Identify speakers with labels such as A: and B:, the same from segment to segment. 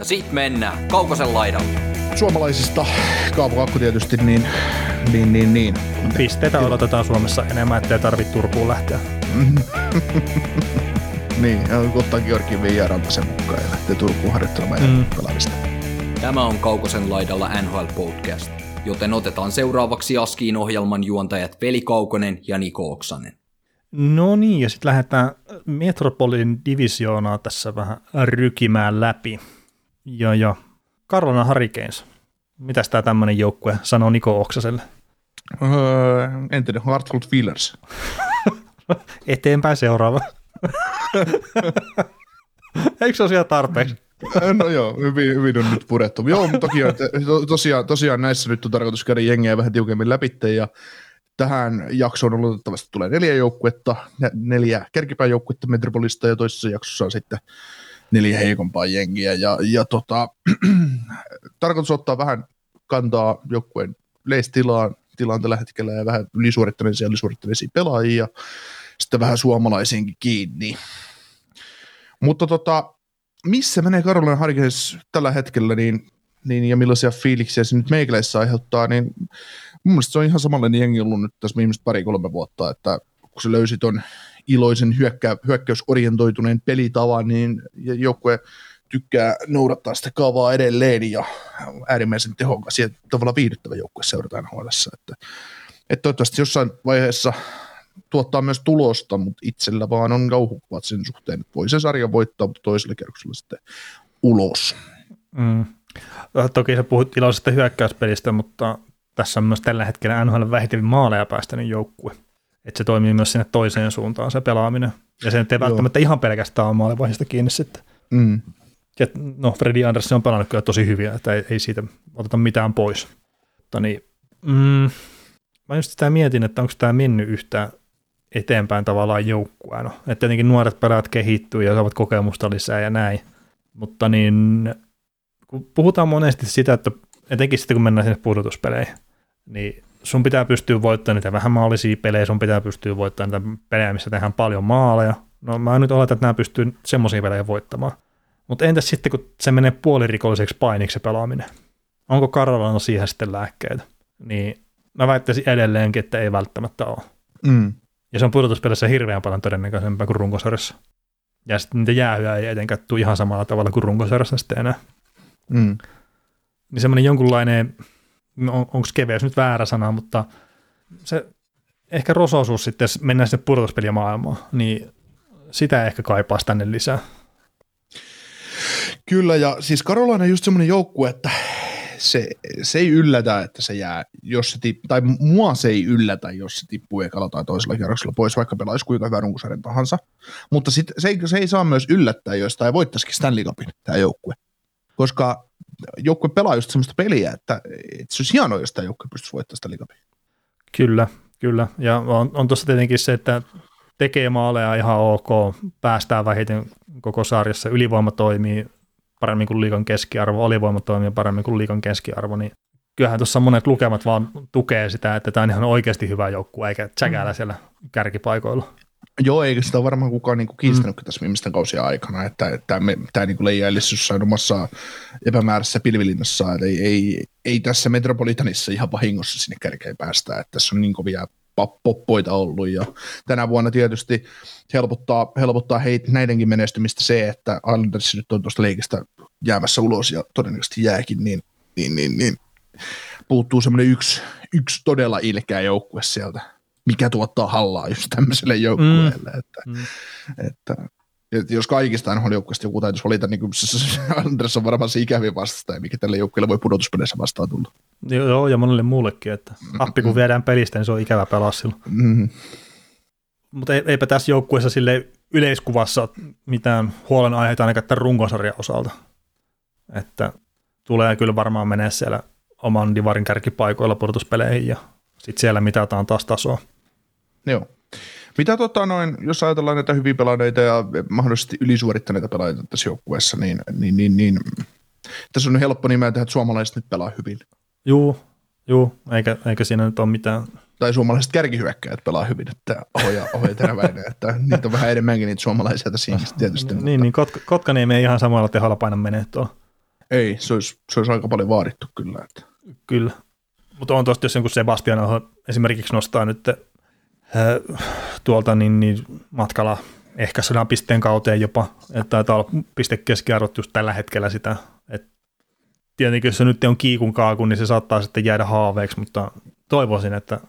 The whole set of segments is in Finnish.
A: Ja sit mennään Kaukosen laidalle.
B: Suomalaisista Kaavo Akku tietysti, niin, niin, niin, niin.
C: Pisteitä odotetaan Suomessa enemmän, ettei tarvitse Turkuun lähteä.
B: niin, ja ottaa Georgin viijaranta sen mukaan ja lähtee Turkuun harjoittelemaan mm. pelaamista.
A: Tämä on Kaukosen laidalla NHL Podcast, joten otetaan seuraavaksi Askiin ohjelman juontajat Veli Kaukonen ja Niko Oksanen.
C: No niin, ja sitten lähdetään Metropolin divisioonaa tässä vähän rykimään läpi. Ja, ja Carolina Hurricanes. Mitäs tämä tämmöinen joukkue sanoo Niko Oksaselle?
B: Öö, entinen Hartford Fillers.
C: Eteenpäin seuraava. Eikö se ole siellä tarpeeksi?
B: No joo, hyvin, hyvin on nyt purettu. Joo, mutta toki, to, tosiaan, tosiaan näissä nyt on tarkoitus käydä jengiä vähän tiukemmin läpi ja tähän jaksoon oletettavasti tulee neljä joukkuetta, neljä kärkipääjoukkuetta Metropolista ja toisessa jaksossa on sitten neljä heikompaa jengiä. Ja, ja tota, tarkoitus ottaa vähän kantaa joukkueen leistilaan tilaan tällä hetkellä ja vähän ylisuorittaneisia ja ylisuorittaneisia pelaajia sitten vähän suomalaisiinkin kiinni. Mutta tota, missä menee Carolina Hurricanes tällä hetkellä, niin, niin, ja millaisia fiiliksiä se nyt meikäleissä aiheuttaa, niin mun mielestä se on ihan samanlainen jengi ollut nyt tässä viimeiset pari-kolme vuotta, että kun se löysi ton iloisen hyökkä, hyökkäysorientoituneen pelitavan, niin joukkue tykkää noudattaa sitä kaavaa edelleen ja äärimmäisen tehokas ja tavallaan viihdyttävä joukkue seurataan huolessa. Että, että toivottavasti jossain vaiheessa tuottaa myös tulosta, mutta itsellä vaan on kauhukuvat sen suhteen, että voi se sarja voittaa, mutta toisella kerroksella sitten ulos. Mm.
C: Toki sä puhut iloisesta hyökkäyspelistä, mutta tässä on myös tällä hetkellä NHL vähiten maaleja päästänyt joukkue että se toimii myös sinne toiseen suuntaan se pelaaminen. Ja se nyt ei välttämättä Joo. ihan pelkästään ole maalivaiheesta kiinni sitten. Mm. Ja, no, Freddy Anderson on pelannut kyllä tosi hyviä, että ei, ei siitä oteta mitään pois. Mutta niin, mm, mä just sitä mietin, että onko tämä mennyt yhtään eteenpäin tavallaan joukkueena. Että tietenkin nuoret pelaat kehittyy ja saavat kokemusta lisää ja näin. Mutta niin, kun puhutaan monesti sitä, että etenkin sitten kun mennään sinne pudotuspeleihin, niin sun pitää pystyä voittamaan niitä vähän maalisia pelejä, sun pitää pystyä voittamaan niitä pelejä, missä tehdään paljon maaleja. No mä nyt oletan, että nämä pystyy semmoisia pelejä voittamaan. Mutta entäs sitten, kun se menee puolirikolliseksi painiksi se pelaaminen? Onko Karolana siihen sitten lääkkeitä? Niin mä väittäisin edelleenkin, että ei välttämättä ole. Mm. Ja se on pudotuspelissä hirveän paljon todennäköisempää kuin runkosarjassa. Ja sitten niitä jäähyä ei etenkään tule ihan samalla tavalla kuin runkosarjassa sitten enää. Mm. Niin semmoinen jonkunlainen no, onko keveys nyt väärä sana, mutta se ehkä rosoisuus sitten, jos mennään sinne pudotuspelijamaailmaan, niin sitä ehkä kaipaisi tänne lisää.
B: Kyllä, ja siis Karolainen on just semmoinen joukkue, että se, se ei yllätä, että se jää, jos se tippuu, tai mua se ei yllätä, jos se tippuu ekalla tai toisella kierroksella pois, vaikka pelaisi kuinka hyvän runkosarjan tahansa. Mutta sit, se, ei, se ei saa myös yllättää, jos tämä voittaisikin Stanley Cupin, tämä joukkue. Koska joukkue pelaa just semmoista peliä, että, että se olisi hienoa, jos tämä joukkue pystyisi voittamaan sitä liikapia.
C: Kyllä, kyllä. Ja on, on tuossa tietenkin se, että tekee maaleja ihan ok, päästään vähiten koko sarjassa, ylivoima toimii paremmin kuin liikan keskiarvo, alivoima toimii paremmin kuin liikan keskiarvo, niin kyllähän tuossa monet lukemat vaan tukee sitä, että tämä on ihan oikeasti hyvä joukkue, eikä tsäkäällä mm. siellä kärkipaikoilla.
B: Joo, eikä sitä varmaan kukaan niin kiistänyt mm. tässä viimeisten kausien aikana, että, että me, tämä niin leijailisi jossain omassa epämääräisessä pilvilinnassa, että ei, ei, ei, tässä Metropolitanissa ihan vahingossa sinne kärkeen päästä, että tässä on niin kovia poppoita ollut. Ja tänä vuonna tietysti helpottaa, helpottaa heitä näidenkin menestymistä se, että Islanders nyt on tuosta leikistä jäämässä ulos ja todennäköisesti jääkin, niin, niin, niin, niin puuttuu semmoinen yksi, yksi todella ilkeä joukkue sieltä mikä tuottaa hallaa just tämmöiselle joukkueelle. Mm. Että, mm. Että, että, jos kaikista NHL-joukkueista joku täytyisi valita, niin kuin Anders on varmaan se ikävin vastaus, mikä tälle joukkueelle voi pudotuspeleissä vastaan tulla.
C: Joo, ja monelle muullekin, että appi kun viedään pelistä, niin se on ikävä pelaa silloin. Mm. Mutta eipä tässä joukkueessa sille yleiskuvassa mitään huolenaiheita ainakaan tämän runkosarjan osalta. Että tulee kyllä varmaan menee siellä oman divarin kärkipaikoilla pudotuspeleihin ja sitten siellä mitataan taas tasoa.
B: Joo. Mitä tota noin, jos ajatellaan näitä hyvin pelaaneita ja mahdollisesti ylisuorittaneita pelaajia tässä joukkueessa, niin, niin, niin, niin tässä on helppo nimetä, että suomalaiset nyt pelaa hyvin.
C: Juu, juu eikä, eikä siinä nyt ole mitään.
B: Tai suomalaiset kärkihyökkäjät pelaa hyvin, että Aho ja, Aho ja Teräväinen, että niitä on vähän enemmänkin niitä suomalaisia tässä tietysti.
C: Niin, mutta... niin Kotka, Kotkaniemi ei ihan samalla teholla paina menee tuolla.
B: Ei, se olisi, se olisi aika paljon vaadittu kyllä. Että.
C: Kyllä, mutta on tuosta, jos jonkun Sebastian esimerkiksi nostaa nyt tuolta niin, niin matkalla ehkä sadan pisteen kauteen jopa, että taitaa olla pistekeskiarvot just tällä hetkellä sitä, että tietenkin jos se nyt on kiikun kaaku, niin se saattaa sitten jäädä haaveeksi, mutta toivoisin, että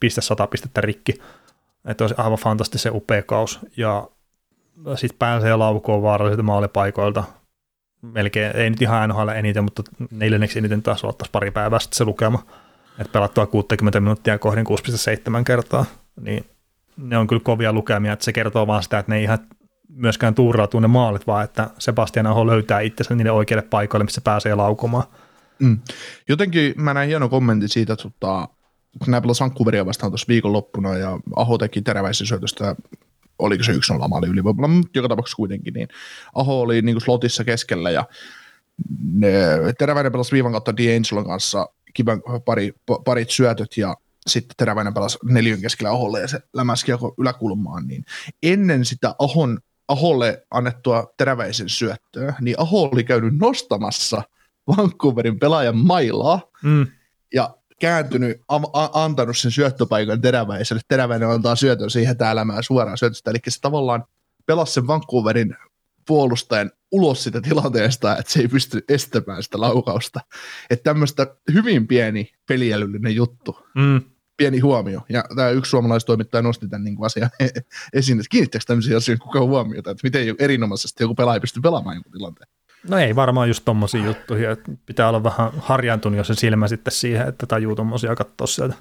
C: piste sata pistettä rikki, että olisi aivan fantastisen upea kaus, ja sitten pääsee laukoon vaarallisilta maalipaikoilta, melkein, ei nyt ihan NHL eniten, mutta neljänneksi eniten taas ottaisi pari päivää sitten se lukema, että pelattua 60 minuuttia kohdin 6,7 kertaa, niin ne on kyllä kovia lukemia, että se kertoo vaan sitä, että ne ei ihan myöskään tuurautuu ne maalit, vaan että Sebastian Aho löytää itsensä niille oikeille paikoille, missä pääsee laukomaan.
B: Mm. Jotenkin mä näin hieno kommentti siitä, että tota, kun nämä pelasivat Vancouveria vastaan tuossa viikonloppuna ja Aho teki teräväisen syötöstä, oliko se yksi nolla maali ylivoimalla, mutta joka tapauksessa kuitenkin, niin Aho oli niin kuin slotissa keskellä ja ne, teräväinen pelasi viivan kautta D'Angelon kanssa kivan pari, parit syötöt ja sitten Teräväinen pelasi neljön keskellä Aholle ja se lämäski yläkulmaan, niin ennen sitä Ahon, Aholle annettua Teräväisen syöttöä, niin Aho oli käynyt nostamassa Vancouverin pelaajan mailaa mm. ja kääntynyt, a- a- antanut sen syöttöpaikan Teräväiselle. Teräväinen antaa syötön siihen elämään suoraan syötöstä, eli se tavallaan pelasi sen Vancouverin puolustajan ulos sitä tilanteesta, että se ei pysty estämään sitä laukausta. Että tämmöistä hyvin pieni peliälyllinen juttu. Mm pieni huomio. Ja tämä yksi suomalaistoimittaja nosti tämän niin asian esiin, että kiinnittääkö tämmöisiä asioita kukaan huomiota, että miten erinomaisesti joku pelaaja pystyy pelaamaan jonkun tilanteen.
C: No ei varmaan just tommosia juttuja, että pitää olla vähän harjaantunut jo se silmä sitten siihen, että tajuu tommosia katsoa sieltä.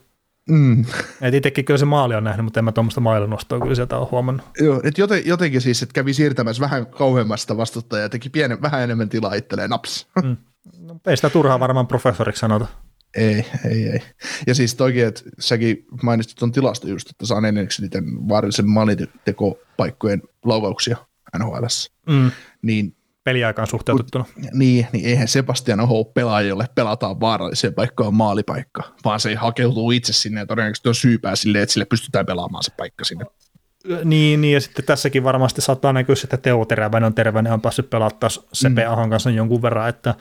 C: Mm. Et itsekin kyllä se maali on nähnyt, mutta en mä tuommoista nostoa kyllä sieltä ole huomannut.
B: Joo, et joten, jotenkin siis, että kävi siirtämässä vähän kauemmasta vastustajaa ja teki pienen, vähän enemmän tilaa itselleen, naps. Mm.
C: No, ei sitä turhaa varmaan professoriksi sanota.
B: Ei, ei, ei. Ja siis toki, että säkin mainitsit tuon tilasta just, että saa neljänneksi niiden vaarallisen maalitekopaikkojen laukauksia NHL. Mm. Niin
C: peliaikaan suhteutettuna.
B: Niin, niin eihän Sebastian Oho pelaaja, jolle pelataan vaaralliseen paikkaan maalipaikka, vaan se hakeutuu itse sinne ja todennäköisesti on syypää sille, että sille pystytään pelaamaan se paikka sinne.
C: Niin, niin, ja sitten tässäkin varmasti saattaa näkyä, että Teo Teräväinen on terveinen, on päässyt pelata Sepe mm. Ahon kanssa jonkun verran, että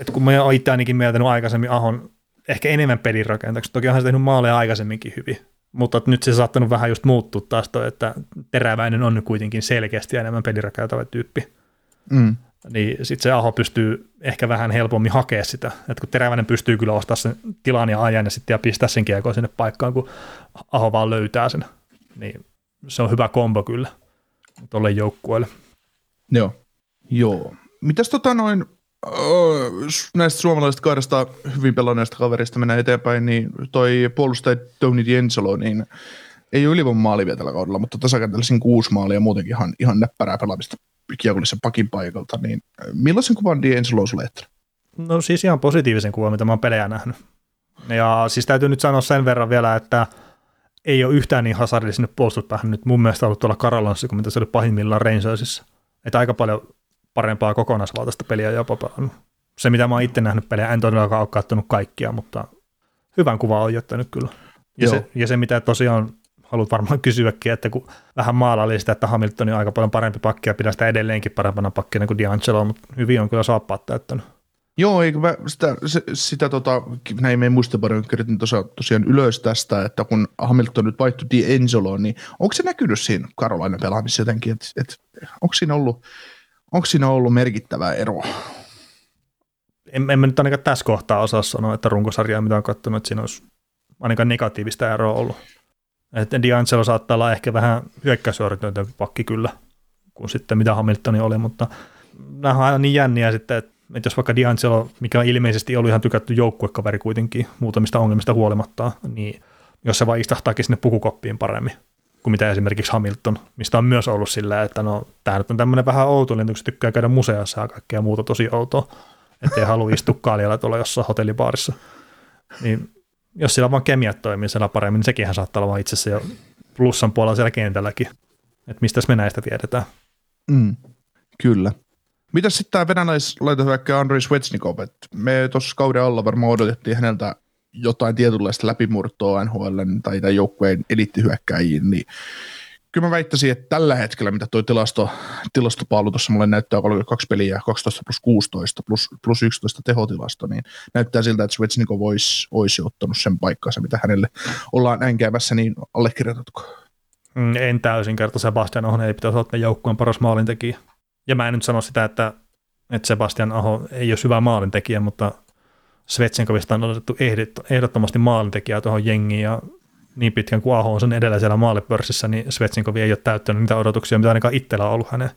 C: että kun mä oon itse ainakin mieltänyt aikaisemmin Ahon ehkä enemmän pelin rakentajaksi, toki onhan se tehnyt maaleja aikaisemminkin hyvin, mutta nyt se saattanut vähän just muuttua taas toi, että teräväinen on nyt kuitenkin selkeästi enemmän pelirakentava tyyppi. Mm. Niin sitten se Aho pystyy ehkä vähän helpommin hakea sitä, että kun teräväinen pystyy kyllä ostamaan sen tilan ja ajan ja sitten ja pistää sen kiekon sinne paikkaan, kun Aho vaan löytää sen. Niin se on hyvä kombo kyllä tuolle joukkueelle.
B: Joo. Joo. Mitäs tota noin, näistä suomalaisista kahdesta hyvin pelanneesta kaverista mennään eteenpäin, niin toi puolustaja Tony D'Angelo, niin ei ole ylivoiman maali vielä tällä kaudella, mutta tasakentällä kuusi maalia muutenkin ihan, ihan näppärää pelaamista kiekollisen pakin paikalta, niin millaisen kuvan D'Angelo sulle
C: No siis ihan positiivisen kuvan, mitä mä oon pelejä nähnyt. Ja siis täytyy nyt sanoa sen verran vielä, että ei ole yhtään niin hasardilla sinne puolustuspäähän nyt mun mielestä ollut tuolla Karolonssa kuin mitä se oli pahimmillaan Rangersissa. Että aika paljon parempaa kokonaisvaltaista peliä jopa pelannut. Se, mitä mä oon itse nähnyt pelejä, en todellakaan ole katsonut kaikkia, mutta hyvän kuvan on jättänyt kyllä. Ja se, ja se, mitä tosiaan haluat varmaan kysyäkin, että kun vähän maalaili sitä, että Hamilton on aika paljon parempi pakki ja pidä sitä edelleenkin parempana pakkina kuin D'Angelo, mutta hyvin on kyllä saappaat täyttänyt.
B: Joo, eikö mä sitä, se, sitä tota, näin meidän muistiparin kirjoitin tosiaan ylös tästä, että kun Hamilton nyt vaihtui D'Angeloon, niin onko se näkynyt siinä Karolainen pelaamissa jotenkin, että et, onko siinä ollut Onko siinä ollut merkittävää eroa?
C: En, en mä nyt ainakaan tässä kohtaa osaa sanoa, että runkosarjaa mitä on katsonut, että siinä olisi ainakaan negatiivista eroa ollut. Että D'Angelo saattaa olla ehkä vähän hyökkäysorientoitu pakki kyllä, kuin sitten mitä Hamiltoni oli, mutta nämä on aina niin jänniä sitten, että, että jos vaikka D'Angelo, mikä on ilmeisesti ollut ihan tykätty joukkuekaveri kuitenkin muutamista ongelmista huolimatta, niin jos se vaan istahtaakin sinne pukukoppiin paremmin, kuin mitä esimerkiksi Hamilton, mistä on myös ollut sillä, että no, tämä nyt on tämmöinen vähän outo lintu, kun se tykkää käydä museossa ja kaikkea muuta tosi outoa, ettei halua istua kaljalla tuolla jossain hotellibaarissa. Niin jos sillä vaan kemiat toimii siellä paremmin, niin sekinhän saattaa olla itse asiassa jo plussan puolella siellä kentälläkin. Että mistä me näistä tiedetään.
B: Mm, kyllä. Mitäs sitten tämä venäläislaitohyökkäjä Andrei Svetsnikov? Et me tuossa kauden alla varmaan odotettiin häneltä jotain tietynlaista läpimurtoa NHL tai joukkueen elittihyökkäjiin, niin kyllä mä väittäisin, että tällä hetkellä, mitä tuo tilasto, tilastopaalu tuossa mulle näyttää 32 peliä, 12 plus 16 plus, plus 11 tehotilasto, niin näyttää siltä, että Svetsnikov olisi, olisi ottanut sen paikkansa, mitä hänelle ollaan näin käymässä, niin allekirjoitatko?
C: Mm, en täysin kerta Sebastian Ahon ei pitäisi olla joukkueen paras maalintekijä. Ja mä en nyt sano sitä, että, että Sebastian Aho ei ole hyvä maalintekijä, mutta Svetsenkovista on otettu ehdottomasti maalintekijää tuohon jengiin ja niin pitkän kuin Aho on sen edellä siellä maalipörssissä, niin Svetsinkovi ei ole täyttänyt niitä odotuksia, mitä ainakaan itsellä on ollut hänen.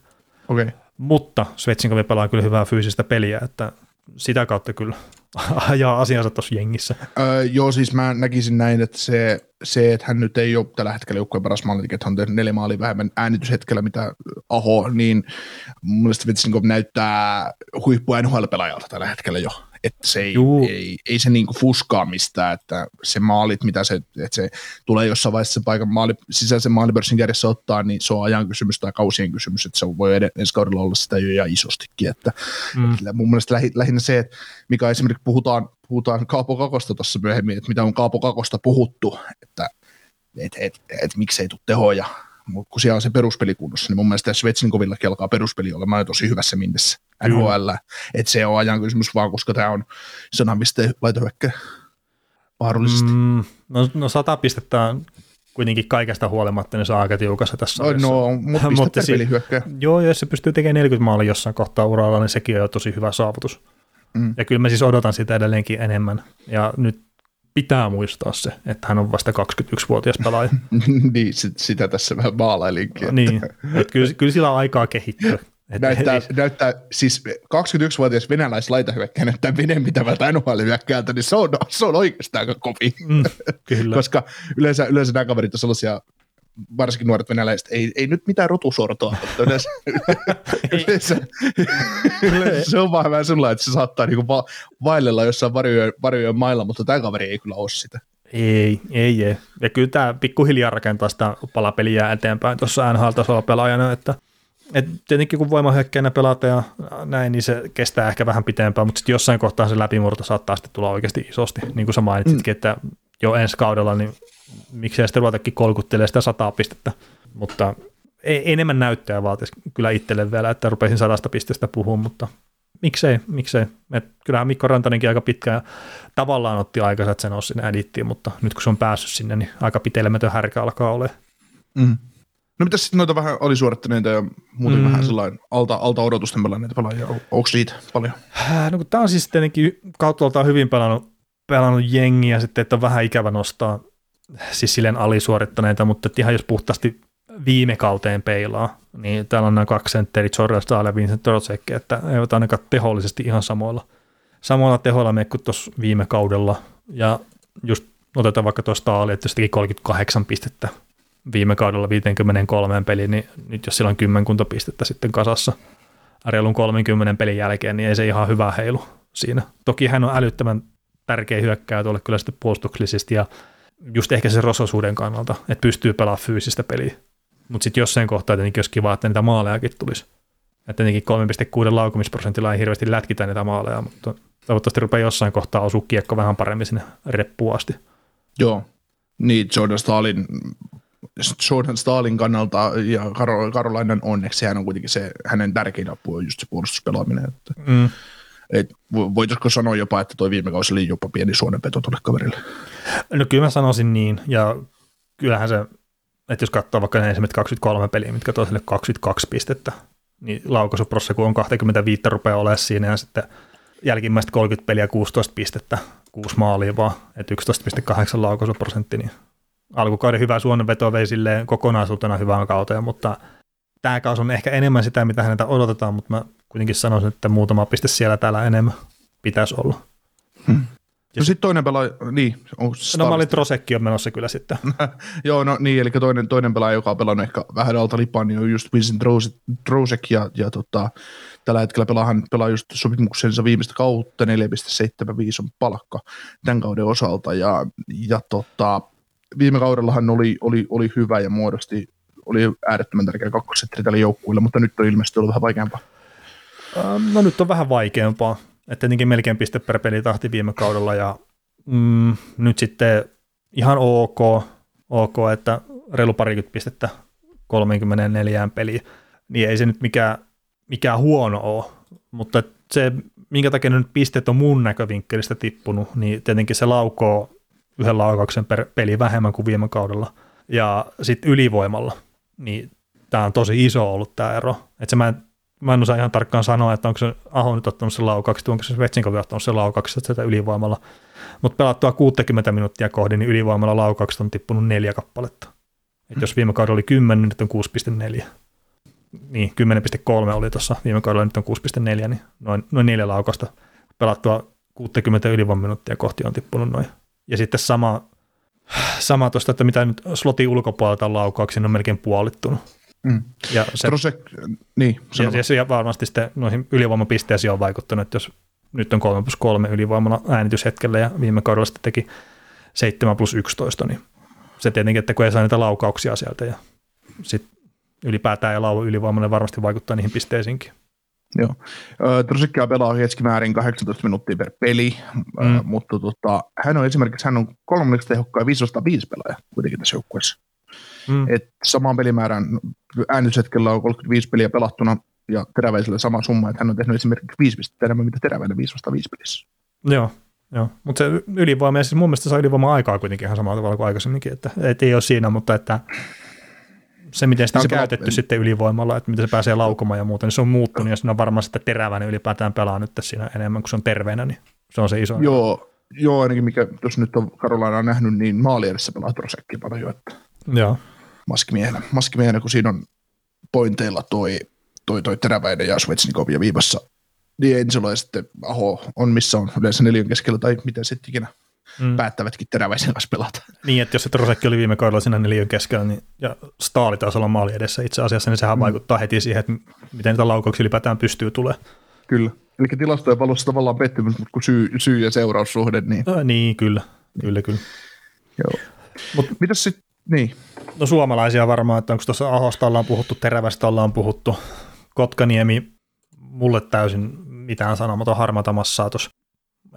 B: Okay.
C: Mutta Svetsinkovi pelaa kyllä hyvää fyysistä peliä, että sitä kautta kyllä ajaa asiansa tuossa jengissä.
B: Öö, joo, siis mä näkisin näin, että se, se että hän nyt ei ole tällä hetkellä joukkueen paras maalintekijä, että hän on tehnyt neljä maalia vähemmän äänityshetkellä, mitä Aho, niin mun mielestä Vetsinkov näyttää huippu NHL-pelaajalta tällä hetkellä jo että se ei, ei, ei, se niinku fuskaa mistään, että se maalit, mitä se, että se tulee jossain vaiheessa paikan maali, sisäisen maalipörssin kärjessä ottaa, niin se on ajan kysymys tai kausien kysymys, että se voi ed- ensi kaudella olla sitä jo ja isostikin, että, mm. että mun mielestä lähi, lähinnä se, että mikä esimerkiksi puhutaan, puhutaan Kaapo Kakosta tuossa myöhemmin, että mitä on Kaapo Kakosta puhuttu, että et, et, et, et miksei tule tehoja, mutta kun siellä on se peruspeli kunnossa, niin mun mielestä Svetsnikovillakin alkaa peruspeli olemaan tosi hyvässä minnessä NHL. Että se on ajan kysymys vaan, koska tämä on sanamiste laitohyökkä mahdollisesti. Mm,
C: no, no sata pistettä kuitenkin kaikesta huolimatta, niin se on aika tiukassa tässä.
B: No, no mutta mutta si-
C: Joo, jos se pystyy tekemään 40 maalia jossain kohtaa uralla, niin sekin on jo tosi hyvä saavutus. Mm. Ja kyllä mä siis odotan sitä edelleenkin enemmän. Ja nyt pitää muistaa se, että hän on vasta 21-vuotias pelaaja.
B: niin, sit, sitä tässä vähän maalailinkin. Että.
C: niin, että kyllä, kyllä sillä on aikaa kehittyä.
B: Et näyttää, ei, näyttää, siis 21-vuotias venäläislaitahyökkäjä näyttää vedenpitävältä NHL-hyökkäältä, niin se on, se on oikeastaan aika kovi. Mm, kyllä. Koska yleensä, yleensä nämä kaverit on sellaisia varsinkin nuoret venäläiset, ei, ei nyt mitään rotusortoa, mutta yleensä, yleensä, yleensä, se on vähän vähän sellainen, että se saattaa niinku va- vaillella jossain varjojen, varjojen mailla, mutta tämä kaveri ei kyllä ole sitä.
C: Ei, ei, ei. Ja kyllä tämä pikkuhiljaa rakentaa sitä palapeliä eteenpäin tuossa NHL-tasolla pelaajana, että et tietenkin kun voimahyökkäinä pelata ja näin, niin se kestää ehkä vähän pitempään, mutta sitten jossain kohtaa se läpimurto saattaa sitten tulla oikeasti isosti, niin kuin sä mainitsitkin, mm. että jo ensi kaudella niin miksei sitten ruvetakin kolkuttelee sitä sataa pistettä, mutta ei, enemmän näyttöä vaatisi kyllä itselle vielä, että rupeisin sadasta pisteestä puhumaan, mutta miksei, miksei. Et kyllähän Mikko Rantanenkin aika pitkään tavallaan otti aikansa, että se nousi sinne edittiin, mutta nyt kun se on päässyt sinne, niin aika pitelemätön härkä alkaa olemaan.
B: Mm. No mitäs sitten noita vähän alisuorittaneita ja muuten mm. vähän sellainen alta, alta odotusten pelanneita pelaajia, onko siitä paljon?
C: No kun tämä on siis tietenkin kautta hyvin pelannut, pelannut jengiä sitten, että on vähän ikävä nostaa siis silleen alisuorittaneita, mutta ihan jos puhtaasti viime kauteen peilaa, niin täällä on nämä kaksi sentteri, Jordan Stahl ja Vincent Trocek, että eivät ainakaan tehollisesti ihan samoilla, samoilla tehoilla mene kuin tuossa viime kaudella. Ja just otetaan vaikka tuosta Stahl, että se 38 pistettä viime kaudella 53 peliin, niin nyt jos sillä on kymmenkunta pistettä sitten kasassa reilun 30 pelin jälkeen, niin ei se ihan hyvä heilu siinä. Toki hän on älyttömän tärkeä hyökkääjä tuolle kyllä sitten puolustuksellisesti ja just ehkä se rososuuden kannalta, että pystyy pelaamaan fyysistä peliä. Mutta sitten jossain kohtaa tietenkin olisi kiva, että niitä maalejakin tulisi. Että tietenkin 3,6 laukumisprosentilla ei hirveästi lätkitä niitä maaleja, mutta toivottavasti rupeaa jossain kohtaa osua kiekko vähän paremmin sinne reppuun asti.
B: Joo, niin Jordan Stalin, Jordan Stalin kannalta ja Karolainan onneksi hän on kuitenkin se, hänen tärkein apu on just se puolustuspelaaminen. Että. Mm. Et voitaisiko sanoa jopa, että tuo viime kausi oli jopa pieni suonenpeto tuolle kaverille?
C: No kyllä mä sanoisin niin, ja kyllähän se, että jos katsoo vaikka ne ensimmäiset 23 peliä, mitkä sille 22 pistettä, niin laukaisuprossa, kun on 25 rupeaa olemaan siinä, ja sitten jälkimmäiset 30 peliä 16 pistettä, 6 maalia vaan, että 11,8 laukaisuprosentti, niin alkukauden hyvä suonenveto vei silleen kokonaisuutena hyvään kauteen, mutta tämä kausi on ehkä enemmän sitä, mitä häneltä odotetaan, mutta mä kuitenkin sanoisin, että muutama piste siellä täällä enemmän pitäisi olla. Hmm.
B: No sitten toinen pelaaja, niin. On
C: no mä olin Trosekki on menossa kyllä sitten.
B: Joo, no niin, eli toinen, toinen pelaaja, joka on pelannut ehkä vähän alta lipaan, niin on just Vincent Trosek, ja, ja tota, tällä hetkellä pelaahan, pelaa just sopimuksensa viimeistä kautta, 4,75 on palkka tämän kauden osalta, ja, ja tota, viime kaudellahan oli, oli, oli hyvä ja muodosti, oli äärettömän tärkeä kakkosetteri tälle joukkueelle, mutta nyt on ilmeisesti ollut vähän vaikeampaa.
C: No nyt on vähän vaikeampaa, että tietenkin melkein piste per peli tahti viime kaudella ja mm, nyt sitten ihan ok, ok, että reilu parikymmentä pistettä 34 peliin, niin ei se nyt mikään, mikään huono ole, mutta se, minkä takia nyt pisteet on mun näkövinkkelistä tippunut, niin tietenkin se laukoo yhden laukauksen per peli vähemmän kuin viime kaudella, ja sitten ylivoimalla, niin tämä on tosi iso ollut tämä ero, että se mä en mä en osaa ihan tarkkaan sanoa, että onko se Aho nyt ottanut sen laukaksi, onko se Vetsinkovi ottanut sen laukaksi sitä ylivoimalla. Mutta pelattua 60 minuuttia kohdin, niin ylivoimalla laukaukset on tippunut neljä kappaletta. Et jos viime kaudella oli 10, niin nyt on 6,4. Niin, 10,3 oli tuossa viime kaudella, nyt on 6,4, niin noin, noin neljä laukasta pelattua 60 ylivoimaminuuttia kohti on tippunut noin. Ja sitten sama, sama tuosta, että mitä nyt slotin ulkopuolelta on laukauksia, on melkein puolittunut.
B: Mm. Ja se, Trosek, niin,
C: ja, ja se varmasti sitten noihin ylivoimapisteisiin on vaikuttanut, että jos nyt on 3 plus 3 ylivoimalla äänityshetkellä ja viime kaudella sitten teki 7 plus 11, niin se tietenkin, että kun ei saa niitä laukauksia sieltä ja sitten ylipäätään ja lauva ylivoimalle varmasti vaikuttaa niihin pisteisiinkin.
B: Joo. Trosikkia pelaa keskimäärin 18 minuuttia per peli, mm. mutta tota, hän on esimerkiksi hän on kolmanneksi tehokkaan 505 pelaaja kuitenkin tässä joukkueessa. Mm. Et saman pelimäärän äänityshetkellä on 35 peliä pelattuna ja teräväisellä sama summa, että hän on tehnyt esimerkiksi 5 pistettä enemmän, mitä teräväinen 5 vasta 5 pelissä.
C: Joo, joo. mutta se ylivoima, ja siis mun mielestä saa ylivoima aikaa kuitenkin ihan samalla tavalla kuin aikaisemminkin, että et ei ole siinä, mutta että se, miten sitä on se käytetty pelaa... sitten ylivoimalla, että miten se pääsee laukomaan ja muuta, niin se on muuttunut, ja siinä on varmaan sitten teräväinen ylipäätään pelaa nyt siinä enemmän, kuin se on terveenä, niin se on se iso.
B: Joo, joo ainakin mikä, jos nyt on Karolaina nähnyt, niin maali edessä pelaa Trosekki paljon, että
C: Joo
B: maskimiehenä, maskimiehenä, kun siinä on pointeilla toi, toi, toi Teräväinen ja Svetsnikov ja viivassa niin Ensolo ja sitten Aho on missä on yleensä neljän keskellä tai miten sitten ikinä mm. päättävätkin Teräväisen kanssa pelata.
C: Niin, että jos se Trosekki oli viime kaudella siinä neljän keskellä, niin, ja Staali taas olla maali edessä itse asiassa, niin sehän mm. vaikuttaa heti siihen, että miten niitä laukauksia ylipäätään pystyy tulee.
B: Kyllä. Eli tilastojen valossa tavallaan pettymys, mutta kun syy, syy ja seuraussuhde, niin...
C: Äh, niin, kyllä. Kyllä, kyllä.
B: Joo. Mut, Mitäs sitten, niin,
C: No suomalaisia varmaan, että onko tuossa Ahosta ollaan puhuttu, Terävästä ollaan puhuttu, Kotkaniemi mulle täysin mitään sanomaton harmata massaa tuossa.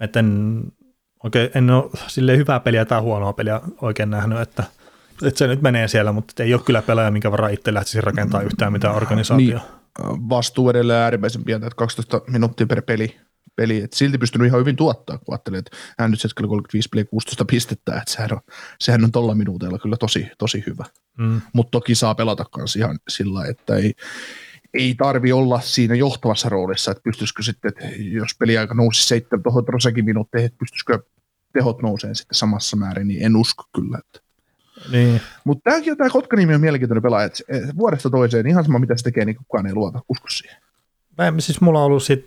C: Että en, oikein, en ole sille hyvää peliä tai huonoa peliä oikein nähnyt, että, että se nyt menee siellä, mutta ei ole kyllä pelaaja, minkä varaan itse lähtisi rakentaa yhtään mitään organisaatiota.
B: Niin, vastuu edelleen äärimmäisen pientä, että 12 minuuttia per peli peli, että silti pystynyt ihan hyvin tuottaa, kun ajattelee, että hän nyt hetkellä 35 peliä 16 pistettä, että sehän on, sehän on tuolla minuuteilla kyllä tosi, tosi hyvä. Mm. Mutta toki saa pelata kanssa ihan sillä että ei, ei tarvi olla siinä johtavassa roolissa, että pystyisikö sitten, että jos peliaika nousi seitsemän tuohon Rosekin minuutteihin, että pystyisikö tehot nouseen sitten samassa määrin, niin en usko kyllä. Että.
C: Niin.
B: Mutta tämäkin tämä Kotka-nimi on mielenkiintoinen pelaaja, että vuodesta toiseen ihan sama mitä se tekee, niin kukaan ei luota, usko siihen.
C: Mä, siis mulla on ollut sit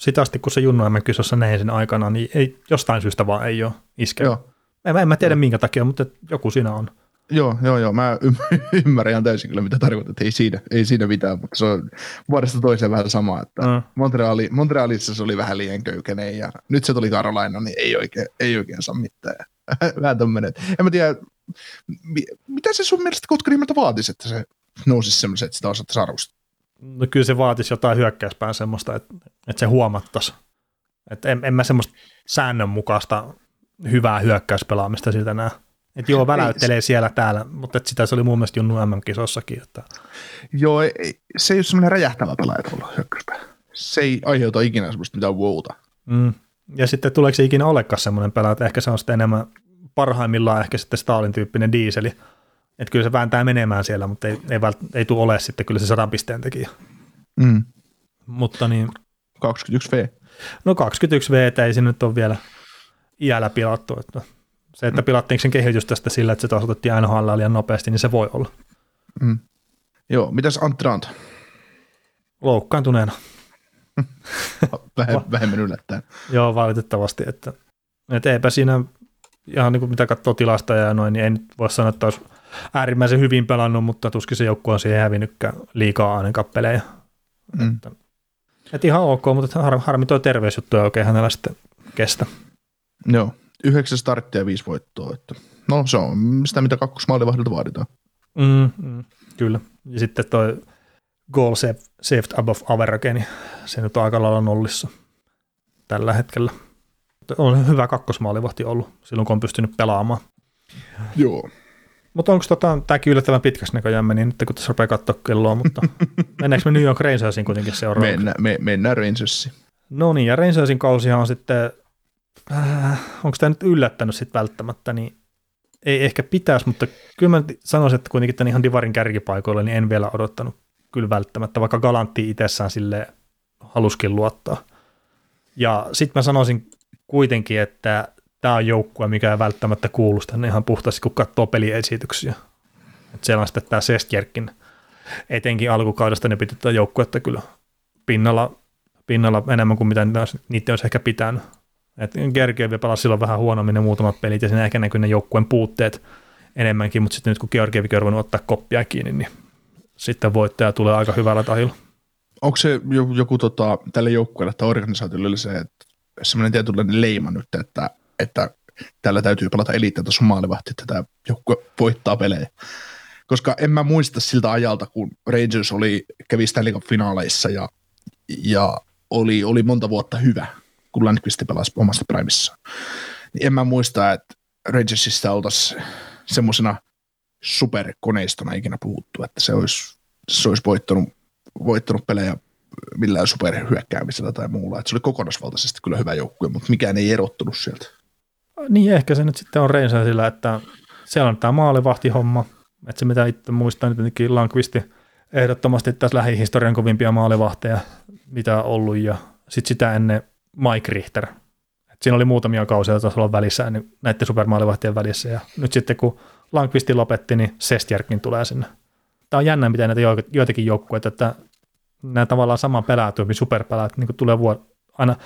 C: sitä asti, kun se Junnu kisossa näin sen aikana, niin ei, jostain syystä vaan ei ole iskeä. Joo. En, en mä tiedä minkä takia, mutta joku siinä on.
B: Joo, joo, joo. Mä ymmärrän ihan täysin kyllä, mitä tarkoitat. Ei siinä, ei siinä mitään, mutta se on vuodesta toiseen vähän sama. Että mm. Montreali, Montrealissa se oli vähän liian köykäinen ja nyt se tuli Karolaina, niin ei oikein, ei oikein saa mitään. vähän tämmöinen. En mä tiedä, mitä se sun mielestä Kotkanimeltä vaatisi, että se nousisi semmoisen, että sitä osattaisi arvostaa?
C: No kyllä se vaatisi jotain hyökkäyspään semmoista, että, että se huomattaisi. Että en, en mä semmoista säännönmukaista hyvää hyökkäyspelaamista siltä näe. Että joo, väläyttelee siellä täällä, mutta että sitä se oli mun mielestä Junnu MM-kisossakin. Että...
B: Joo, ei, se ei ole semmoinen räjähtävä pelaaja tuolla. Se ei aiheuta ikinä semmoista mitään wowta.
C: Mm. Ja sitten tuleeko se ikinä olekaan semmoinen pelaaja, että ehkä se on sitten enemmän parhaimmillaan ehkä sitten Stalin tyyppinen diiseli, että kyllä se vääntää menemään siellä, mutta ei, ei, vält, ei tule ole sitten kyllä se sadan pisteen tekijä.
B: Mm.
C: Mutta niin,
B: 21V.
C: No 21V, ei se nyt ole vielä iällä pilattu. Että se, että mm. pilattiinko sen kehitys tästä sillä, että se taas otettiin NHL liian nopeasti, niin se voi olla.
B: Mm. Joo, mitäs Antrant?
C: Loukkaantuneena.
B: Vähem, vähemmän yllättäen.
C: Joo, valitettavasti. Että Et eipä siinä ihan niin kuin mitä katsoo tilasta ja noin, niin ei nyt voi sanoa, että olisi äärimmäisen hyvin pelannut, mutta tuskin se joukkue on siihen hävinnytkään liikaa aina kappeleja. Mm. Että, et ihan ok, mutta har, harmi tuo terveysjuttu ei oikein hänellä sitten kestä.
B: Joo, yhdeksän starttia ja viisi voittoa. Että no se on sitä, mitä kakkosmaalivahdilta vaaditaan.
C: Mm, mm, kyllä. Ja sitten toi goal saved above average, niin se nyt on aika lailla nollissa tällä hetkellä. On hyvä kakkosmaalivahti ollut silloin, kun on pystynyt pelaamaan.
B: Joo.
C: Mutta onko tota, tämäkin yllättävän pitkäksi näköjään meni nyt, kun tässä rupeaa katsoa kelloa, mutta mennäänkö me New York Rangersiin kuitenkin seuraavaksi?
B: Mennä, me, mennään Rangersiin.
C: No niin, ja Rangersin kausihan on sitten, äh, onko tämä nyt yllättänyt sitten välttämättä, niin ei ehkä pitäisi, mutta kyllä mä sanoisin, että kuitenkin tämän ihan Divarin kärkipaikoilla, niin en vielä odottanut kyllä välttämättä, vaikka Galantti itsessään sille haluskin luottaa. Ja sitten mä sanoisin kuitenkin, että tämä on joukkue, mikä ei välttämättä kuulu tänne ihan puhtaasti, kun katsoo peliesityksiä. Että siellä on sitten tämä Sestjerkin, etenkin alkukaudesta ne piti tätä joukkuetta kyllä pinnalla, pinnalla enemmän kuin mitä niitä olisi ehkä pitänyt. Et Georgiev pelasi silloin vähän huonommin ne muutamat pelit, ja siinä ehkä näkyy ne joukkueen puutteet enemmänkin, mutta sitten nyt kun Georgievkin on ottaa koppia kiinni, niin sitten voittaja tulee aika hyvällä tahilla.
B: Onko se joku, joku tota, tälle joukkueelle tai organisaatiolle se, että semmoinen tietynlainen leima nyt, että, että tällä täytyy pelata eliittitason maalivahti, että tämä joukkue voittaa pelejä. Koska en mä muista siltä ajalta, kun Rangers oli, kävi Stanley Cup-finaaleissa ja, ja oli, oli monta vuotta hyvä, kun Landqvist pelasi omasta primissaan. Niin en mä muista, että Rangersista oltaisiin semmoisena superkoneistona ikinä puhuttu, että se olisi, se olisi voittanut, voittanut pelejä millään superhyökkäämisellä tai muulla. Että se oli kokonaisvaltaisesti kyllä hyvä joukkue, mutta mikään ei erottunut sieltä.
C: Niin ehkä se nyt sitten on sillä, että siellä on tämä maalivahtihomma, että se mitä itse muistan, että jotenkin Lankvisti ehdottomasti tässä lähihistorian kovimpia maalivahteja, mitä on ollut, ja sitten sitä ennen Mike Richter. Et siinä oli muutamia kausia taas olla välissä niin näiden supermaalivahtien välissä, ja nyt sitten kun Lankvisti lopetti, niin Sestjärkin tulee sinne. Tämä on jännä, miten näitä joitakin joukkueita, että nämä tavallaan saman pelätyömpi superpelät niin tulee vuod- aina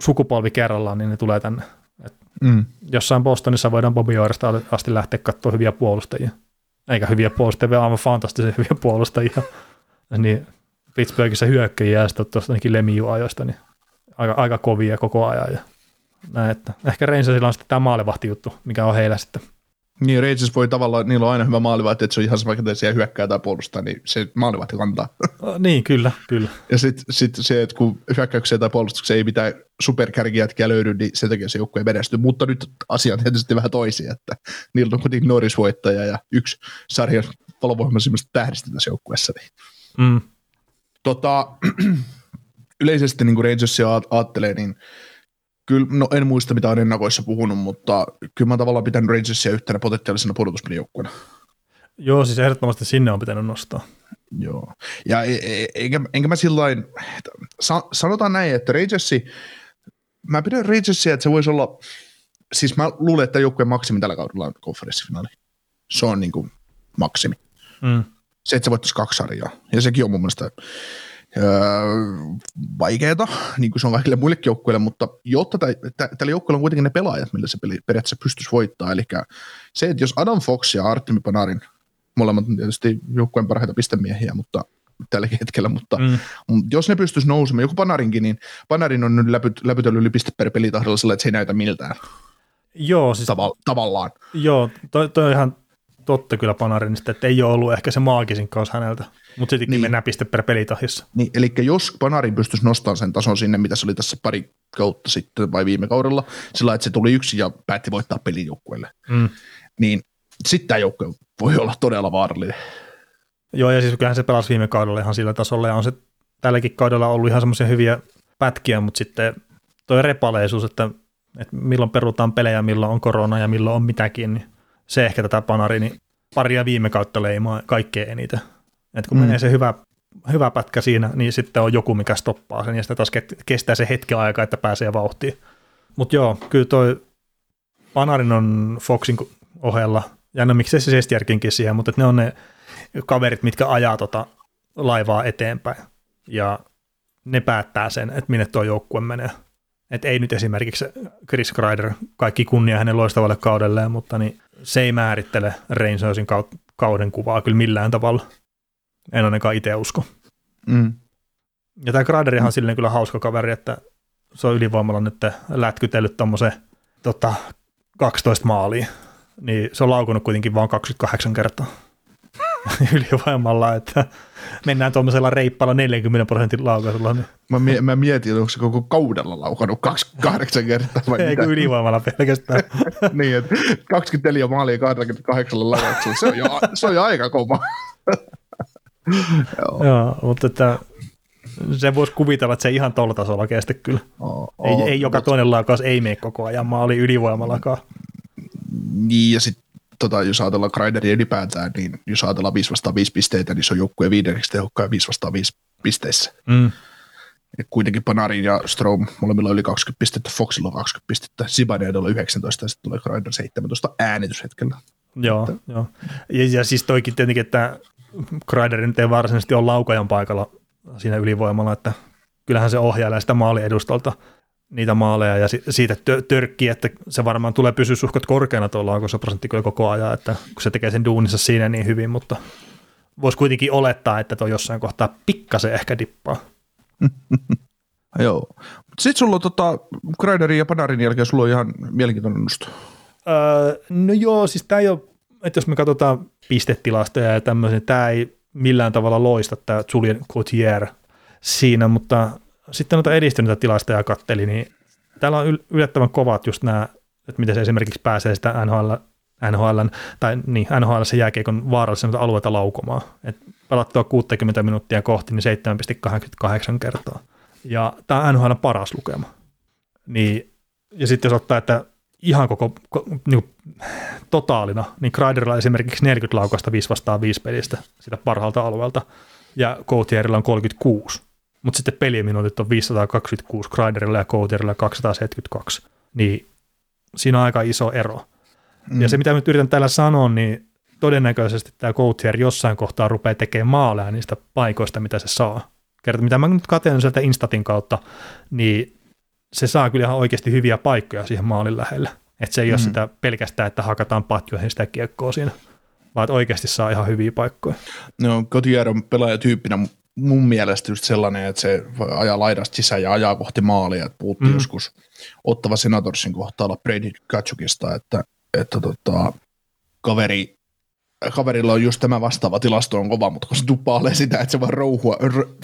C: sukupolvi kerrallaan, niin ne tulee tänne. Et mm. Jossain Bostonissa voidaan Bobby Orresta asti lähteä katsoa hyviä puolustajia. Eikä hyviä puolustajia, vaan aivan fantastisia hyviä puolustajia. niin Pittsburghissa hyökkäjiä ja sitten tuosta Lemiu-ajoista, niin aika, aika kovia koko ajan. Ja näin, että ehkä Rangersilla on sitten tämä maalivahti juttu, mikä on heillä sitten
B: niin, Rangers voi tavallaan, niillä on aina hyvä maalivahti, että se on ihan sama, että siellä hyökkää tai puolustaa, niin se maalivahti kantaa.
C: niin, kyllä, kyllä.
B: Ja sitten sit se, että kun hyökkäykseen tai puolustukseen ei mitään superkärkijätkiä löydy, niin sen takia se joukkue ei menesty. Mutta nyt asia on tietysti vähän toisia, että niillä on kuitenkin Norris-voittaja ja yksi sarjan valovoimaisimmista tähdistä tässä joukkueessa. Niin. Mm. Tota, yleisesti niin kuin Rangersia ajattelee, niin Kyllä, no en muista mitä on ennakoissa puhunut, mutta kyllä mä tavallaan pitänyt Rangersia yhtenä potentiaalisena pudotuspelijoukkueena.
C: Joo, siis ehdottomasti sinne on pitänyt nostaa.
B: Joo, ja e, e, enkä, enkä mä sillain, sanotaan näin, että Rangersi, mä pidän Rangersia, että se voisi olla, siis mä luulen, että joukkueen maksimi tällä kaudella on konferenssifinaali. Se on niin kuin maksimi. Mm. Se, että se voittaisi kaksi sarjaa, ja sekin on mun mielestä öö, vaikeaa, niin kuin se on kaikille muillekin joukkueille, mutta jotta tällä joukkueella on kuitenkin ne pelaajat, millä se peli periaatteessa pystyisi voittaa, eli se, että jos Adam Fox ja Artemi Panarin, molemmat tietysti joukkueen parhaita pistemiehiä, mutta tälläkin hetkellä, mutta mm. jos ne pystyisi nousemaan, joku Panarinkin, niin Panarin on nyt läpyt, läpytellyt yli piste per pelitahdella sillä, että se ei näytä miltään.
C: Joo, siis,
B: Taval, tavallaan.
C: Joo, toi, toi on ihan totta kyllä Panarinista, että ei ole ollut ehkä se maagisin kausi häneltä, mutta sittenkin niin. mennään piste per pelitahissa.
B: Niin, eli jos Panarin pystyisi nostamaan sen tason sinne, mitä se oli tässä pari kautta sitten vai viime kaudella, sillä että se tuli yksi ja päätti voittaa pelijoukkueelle, mm. niin sitten tämä joukkue voi olla todella vaarallinen.
C: Joo, ja siis kyllähän se pelasi viime kaudella ihan sillä tasolla, ja on se tälläkin kaudella ollut ihan semmoisia hyviä pätkiä, mutta sitten tuo repaleisuus, että, että milloin perutaan pelejä, milloin on korona ja milloin on mitäkin, niin se ehkä tätä Panarini paria viime kautta leimaa kaikkein eniten. Et kun mm. menee se hyvä, hyvä pätkä siinä, niin sitten on joku, mikä stoppaa sen, ja sitten taas kestää se hetki aikaa, että pääsee vauhtiin. Mutta joo, kyllä toi Panarin on Foxin ohella, ja no miksei se Sestjärkinkin siihen, mutta ne on ne kaverit, mitkä ajaa tota laivaa eteenpäin, ja ne päättää sen, että minne tuo joukkue menee. Et ei nyt esimerkiksi Chris Kreider, kaikki kunnia hänen loistavalle kaudelleen, mutta niin se ei määrittele Rangersin kauden kuvaa kyllä millään tavalla. En ainakaan itse usko.
B: Mm.
C: Ja tämä Kreiderihan on silleen kyllä hauska kaveri, että se on ylivoimalla nyt lätkytellyt tuommoisen tota, 12 maalia. Niin se on laukunut kuitenkin vain 28 kertaa ylivoimalla, että mennään tuommoisella reippalla 40 prosentin laukaisulla.
B: Mä, mie- mä mietin, onko se koko kaudella laukannut 28 kertaa vai
C: Ei
B: mitä?
C: ylivoimalla pelkästään.
B: niin, että 24 maalia 28 laukauksella, se on jo, se on jo aika kova. Joo.
C: Joo, mutta että se voisi kuvitella, että se ei ihan tuolla tasolla kestä kyllä.
B: Oo,
C: Ei,
B: oo,
C: ei joka
B: mut-
C: toinen laukaus ei mene koko ajan maali ylivoimallakaan.
B: Niin, ja sitten tota, jos ajatellaan Grinderia ylipäätään, niin jos ajatellaan 5 vastaan 5 pisteitä, niin se on joukkueen viidenneksi tehokkaan 5 vastaan 5 pisteissä.
C: Mm.
B: Et kuitenkin Panarin ja Strom molemmilla yli 20 pistettä, Foxilla on 20 pistettä, Zibanejadilla 19 ja sitten tulee Grinder 17 äänityshetkellä.
C: Joo, joo. Ja, ja siis toikin tietenkin, että Kreider nyt ei varsinaisesti ole laukajan paikalla siinä ylivoimalla, että kyllähän se ohjailee sitä maaliedustolta niitä maaleja ja si- siitä tö- törkkii, että se varmaan tulee pysyä suhkat korkeana tuolla laukaisen prosentti kyllä koko ajan, että kun se tekee sen duunissa siinä niin hyvin, mutta voisi kuitenkin olettaa, että tuo jossain kohtaa pikkasen ehkä dippaa.
B: Joo. Sitten sulla on tota, Grinderin ja Panarin jälkeen sulla on ihan mielenkiintoinen nosto.
C: Öö, no joo, siis tämä ei ole, että jos me katsotaan pistetilastoja ja tämmöisiä, tämä ei millään tavalla loista tämä Julien Coutier siinä, mutta sitten noita edistyneitä tilastoja katteli, niin täällä on yl- yllättävän kovat just nämä, että miten se esimerkiksi pääsee sitä NHL, NHL tai niin, NHL se jääkiekon vaarallisen alueita laukomaan. Et pelattua 60 minuuttia kohti, niin 7,88 kertaa. Ja tämä on NHL paras lukema. Niin, ja sitten jos ottaa, että ihan koko, ko, niin kuin, totaalina, niin Kreiderilla esimerkiksi 40 laukasta 5 vastaan 5 pelistä sitä parhaalta alueelta, ja Coutierilla on 36. Mutta sitten peliminuutit on 526 Kreiderilla ja Coutierilla 272. Niin siinä on aika iso ero. Mm. Ja se, mitä nyt yritän täällä sanoa, niin todennäköisesti tämä Coutier jossain kohtaa rupeaa tekemään maaleja niistä paikoista, mitä se saa. Kerta, mitä mä nyt katson sieltä Instatin kautta, niin se saa kyllä ihan oikeasti hyviä paikkoja siihen maalin lähelle. Että se ei mm. ole sitä pelkästään, että hakataan patjoihin sitä kiekkoa siinä, vaan että oikeasti saa ihan hyviä paikkoja.
B: No, Cotier on pelaajatyyppinä mun mielestä just sellainen, että se ajaa laidasta sisään ja ajaa kohti maalia. Että puhuttiin mm. joskus ottava Senatorsin kohtaalla Brady Katsukista, että, että tota, kaveri, kaverilla on just tämä vastaava tilasto on kova, mutta kun se tuppailee sitä, että se vaan rouhua,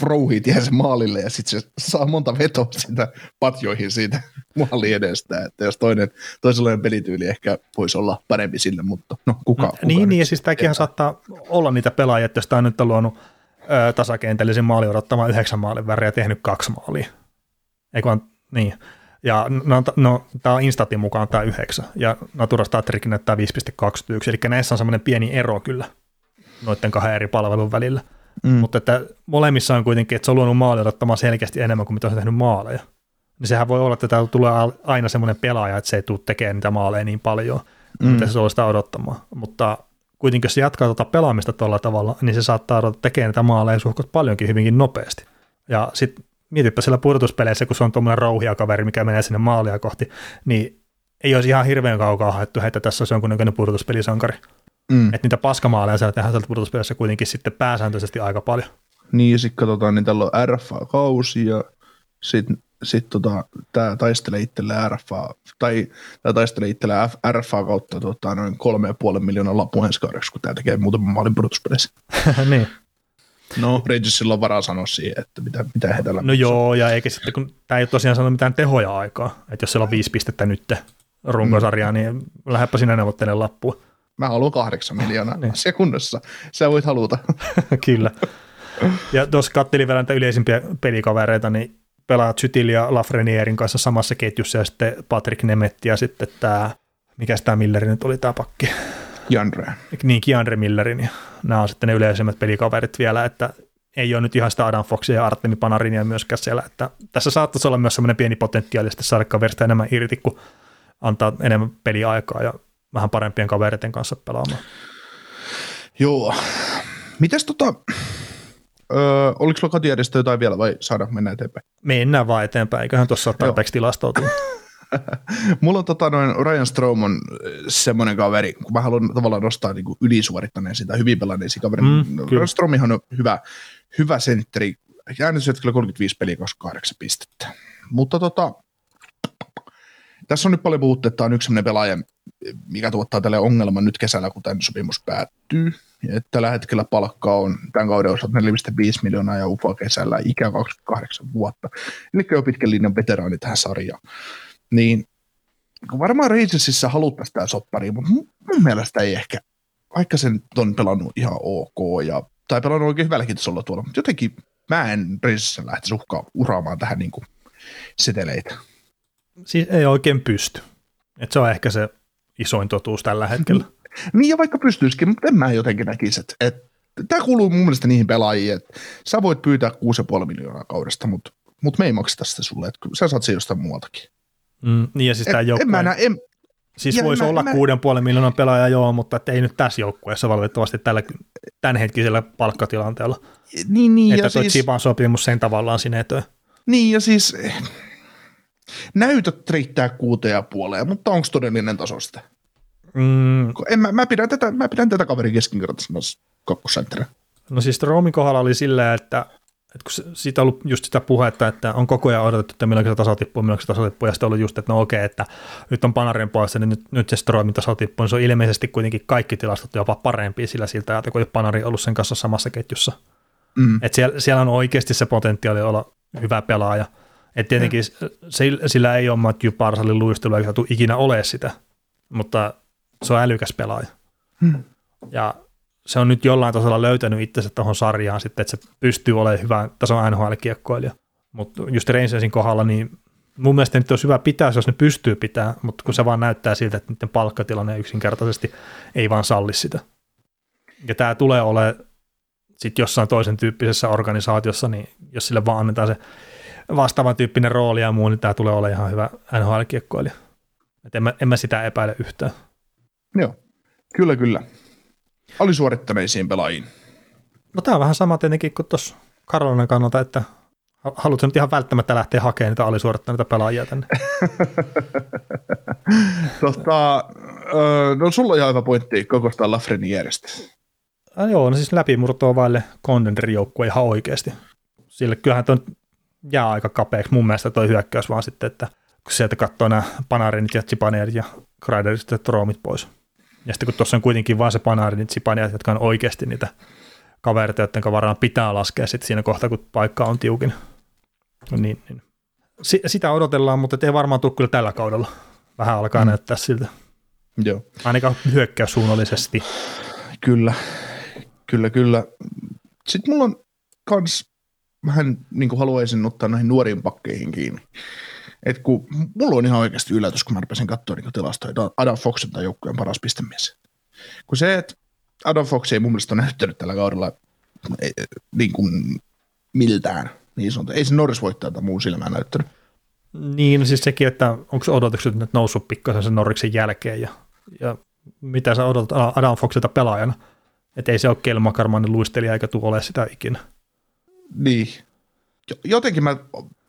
B: rouhii tien sen maalille ja sitten se saa monta vetoa sitä patjoihin siitä maalin edestä, että jos toinen, toisenlainen pelityyli ehkä voisi olla parempi sille, mutta no kuka, kuka
C: niin, niin, ja siis tämäkin saattaa olla niitä pelaajia, että jos tämä nyt on luonut ö, tasakentällisen maali odottamaan yhdeksän maalin väriä ja tehnyt kaksi maalia. Eikö vaan, niin. Ja no, no tämä on Instatin mukaan tämä yhdeksän, ja Natura Statrikin näyttää 5.21, eli näissä on semmoinen pieni ero kyllä noiden kahden eri palvelun välillä. Mm. Mutta että molemmissa on kuitenkin, että se on luonut maali odottamaan selkeästi enemmän kuin mitä se on tehnyt maaleja. Niin sehän voi olla, että täällä tulee aina semmoinen pelaaja, että se ei tule tekemään niitä maaleja niin paljon, mm. mitä se on sitä odottamaan. Mutta kuitenkin jos se jatkaa tuota pelaamista tuolla tavalla, niin se saattaa ruveta tekemään niitä maaleja suhkot paljonkin hyvinkin nopeasti. Ja sitten mietipä siellä pudotuspeleissä, kun se on tuommoinen rouhia kaveri, mikä menee sinne maalia kohti, niin ei olisi ihan hirveän kaukaa haettu, että tässä olisi jonkunnäköinen pudotuspelisankari. Mm. Että niitä paskamaaleja siellä tehdään sieltä pudotuspelissä kuitenkin sitten pääsääntöisesti aika paljon.
B: Niin, ja sitten katsotaan, niin tällä on RFA-kausi ja sitten sit tota, tämä taistelee itselleen RFA, tai tämä taistelee itselleen RFA kautta tota, noin kolme ja puolen miljoonaa lapun ensi kun tämä tekee muutaman maalin pudotuspeleissä.
C: niin.
B: No, Rangersilla on varaa sanoa siihen, että mitä, mitä he tällä
C: No joo, ja eikä sitten, kun tämä ei ole tosiaan sanonut mitään tehoja aikaa, että jos siellä on viisi pistettä nyt runkosarjaa, mm. niin lähdepä sinä neuvottelemaan lappua.
B: Mä haluan kahdeksan miljoonaa niin. sekunnassa. Sä voit haluta.
C: Kyllä. Ja tuossa kattelin vielä näitä yleisimpiä pelikavereita, niin pelaat Chytil ja Lafrenierin kanssa samassa ketjussa ja sitten Patrick Nemetti ja sitten tämä, mikä tämä Milleri nyt oli tämä pakki?
B: Kiandre.
C: Niin, Kiandre Millerin. Ja nämä on sitten ne yleisimmät pelikaverit vielä, että ei ole nyt ihan sitä Adam Foxia ja Artemi Panarinia myöskään siellä. Että tässä saattaisi olla myös semmoinen pieni potentiaali sitten saada kaverista enemmän irti, kun antaa enemmän peliaikaa ja vähän parempien kavereiden kanssa pelaamaan.
B: Joo. Mites tota, Öö, oliko sulla kotijärjestö jotain vielä vai saada mennä eteenpäin?
C: Mennään vaan eteenpäin, eiköhän tuossa ole tarpeeksi tilastoutua.
B: Mulla on tota, noin Ryan Strom on semmoinen kaveri, kun mä haluan tavallaan nostaa niin ylisuorittaneen sitä, hyvin pelanneesi kaveri. Mm, Ryan Stromihan on hyvä, hyvä sentteri, äänestyshetkellä 35 peliä 28 pistettä. Mutta tota, tässä on nyt paljon puhuttu, että on yksi sellainen pelaaja, mikä tuottaa tälle ongelman nyt kesällä, kun tämän sopimus päättyy. Et tällä hetkellä palkka on tämän kauden osalta 4,5 miljoonaa ja UFA kesällä ikä 28 vuotta. Eli jo pitkän linjan veteraani tähän sarjaan. Niin varmaan Rangersissa haluttaisiin tämä soppari, mutta mun, mielestä ei ehkä, vaikka sen on pelannut ihan ok ja, tai pelannut oikein hyvälläkin tasolla tuolla, mutta jotenkin mä en Rangersissa lähtisi uhkaa uraamaan tähän niin kuin seteleitä.
C: Siis ei oikein pysty. Et se on ehkä se isoin totuus tällä hetkellä.
B: Niin ja vaikka pystyisikin, mutta en mä jotenkin näkisi, että, tämä kuuluu mun mielestä niihin pelaajiin, että sä voit pyytää 6,5 miljoonaa kaudesta, mutta, mutta me ei makseta sitä sulle, että sä saat se jostain muualtakin.
C: Mm, niin ja siis tämä joukkue... En mä näe, en, Siis voisi olla mä, 6,5 miljoonaa pelaajaa joo, mutta ei nyt tässä joukkueessa valitettavasti tällä tämänhetkisellä palkkatilanteella.
B: Niin, niin.
C: Että
B: ja
C: siis, Chiban sopimus sen tavallaan sinetöi.
B: Niin ja siis näytöt riittää kuuteen ja puoleen, mutta onko todellinen taso sitä? Mm. En, mä, mä, pidän tätä, mä pidän tätä kaverin keskinkertaisena kakkosentterä.
C: No siis Roomin kohdalla oli silleen, että, että kun siitä on ollut just sitä puhetta, että on koko ajan odotettu, että milloin se taso tippuu, milloin se taso tippuu, ja sitten on ollut just, että no okei, että nyt on Panarin puolesta, niin nyt, nyt se Stroimin taso tippuu, niin se on ilmeisesti kuitenkin kaikki tilastot jopa parempia sillä siltä, että kun Panari ollut sen kanssa samassa ketjussa. Mm. Että siellä, siellä on oikeasti se potentiaali olla hyvä pelaaja, et tietenkin mm. sillä ei ole Matthew Parsalin luistelu, eikä tule ikinä ole sitä, mutta se on älykäs pelaaja. Mm. Ja se on nyt jollain tasolla löytänyt itsensä tuohon sarjaan sitten, että se pystyy olemaan hyvä tason NHL-kiekkoilija. Mutta just Rangersin kohdalla, niin mun mielestä nyt olisi hyvä pitää, jos ne pystyy pitää, mutta kun se vaan näyttää siltä, että niiden palkkatilanne yksinkertaisesti ei vaan salli sitä. Ja tämä tulee olemaan sitten jossain toisen tyyppisessä organisaatiossa, niin jos sille vaan annetaan se vastaavan tyyppinen rooli ja muu, niin tämä tulee olemaan ihan hyvä NHL-kiekkoilija. Et en, mä, en mä sitä epäile yhtään.
B: Joo, kyllä kyllä. Alisuorittaneisiin pelaajiin.
C: No tämä on vähän sama tietenkin kuin tuossa Karolainen kannalta, että haluatko nyt ihan välttämättä lähteä hakemaan niitä alisuorittaneita pelaajia tänne?
B: tota, no sulla on ihan hyvä pointti koko sitä Lafrenin järjestä.
C: Äh, joo, no siis läpimurtoa vaille contender-joukkue ihan oikeasti. Sille kyllähän tuon jää aika kapeaksi mun mielestä toi hyökkäys vaan sitten, että kun sieltä katsoo nämä Panarinit ja Chipanerit ja Kreiderit ja Troomit pois. Ja sitten kun tuossa on kuitenkin vaan se Panarinit, Chipanerit, jotka on oikeasti niitä kavereita, joiden varaan pitää laskea sitten siinä kohtaa, kun paikka on tiukin. No niin, niin. S- sitä odotellaan, mutta ei varmaan tule kyllä tällä kaudella. Vähän alkaa mm. näyttää siltä.
B: Joo.
C: Ainakaan hyökkäyssuunnallisesti.
B: Kyllä, kyllä, kyllä. Sitten mulla on kans vähän niin kuin haluaisin ottaa näihin nuoriin pakkeihin kiinni. Et kun mulla on ihan oikeasti yllätys, kun mä rupesin katsoa niin tilastoja, Adam Fox on joukkueen paras pistemies. Kun se, että Adam Fox ei mun mielestä ole näyttänyt tällä kaudella niin kuin miltään, niin sanottu. Ei se Norris voittaa muun silmään näyttänyt.
C: Niin, no siis sekin, että onko odotukset nyt noussut pikkasen sen Norriksen jälkeen ja, ja mitä sä odotat Adam Foxilta pelaajana. Että ei se ole kelmakarmainen luistelija eikä tule ole sitä ikinä.
B: Niin. Jotenkin mä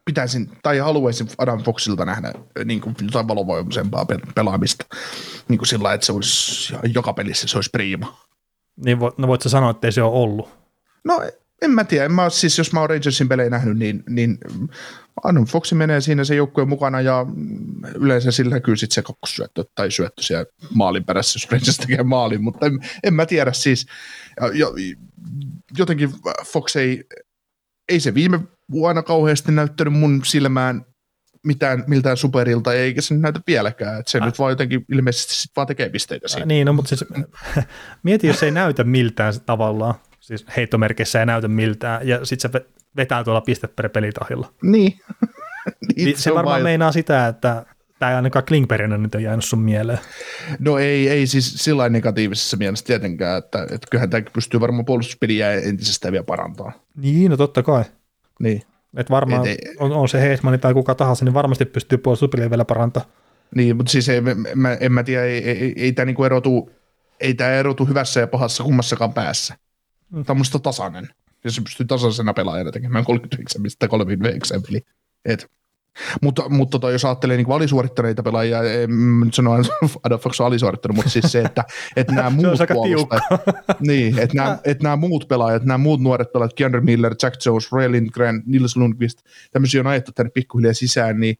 B: pitäisin tai haluaisin Adam Foxilta nähdä niin kuin jotain valovoimaisempaa pelaamista. Niin kuin sillä että se olisi joka pelissä se olisi priima.
C: Niin vo, no voit sä sanoa, että ei se ole ollut?
B: No en mä tiedä. En mä, siis jos mä oon Rangersin pelejä nähnyt, niin, niin Adam Foxi menee siinä se joukkueen mukana ja yleensä sillä näkyy sitten se kakkosyöttö tai syöttö siellä maalin perässä, jos Rangers tekee maalin, mutta en, en mä tiedä siis. Ja, jotenkin Fox ei, ei se viime vuonna kauheasti näyttänyt mun silmään mitään, miltään superilta, eikä se näytä vieläkään. Että se äh. nyt vaan jotenkin ilmeisesti sit vaan tekee pisteitä siinä. Äh,
C: niin, no, mutta siis mieti, jos se ei näytä miltään tavallaan, siis heittomerkissä ei näytä miltään, ja sitten se vetää tuolla piste per pelitahilla.
B: Niin.
C: niin se, se varmaan vain... meinaa sitä, että tämä ei ainakaan Klingbergina nyt on jäänyt sun mieleen.
B: No ei, ei siis sillä negatiivisessa mielessä tietenkään, että, että kyllähän tämä pystyy varmaan puolustuspeliä entisestään vielä parantaa.
C: Niin, no totta kai.
B: Niin.
C: Et varmaan Et ei, on, on, se Heismani tai kuka tahansa, niin varmasti pystyy puolustuspeliä vielä parantaa.
B: Niin, mutta siis ei, mä, en mä tiedä, ei, ei, ei tämä niinku erotu, ei tämä erotu hyvässä ja pahassa kummassakaan päässä. Mm. Tämä on musta tasainen. ja se pystyy tasaisena pelaajana tekemään 39 pistettä 39 peli. Et, mutta, mutta tota, jos ajattelee niin alisuorittaneita pelaajia, en nyt sano Adolfox on alisuorittanut, mutta siis se, että, että nämä muut puolustajat, niin, että nämä, että nämä muut pelaajat, nämä muut nuoret pelaajat, Keandre Miller, Jack Jones, Ray Lindgren, Nils Lundqvist, tämmöisiä on ajettu tänne pikkuhiljaa sisään, niin,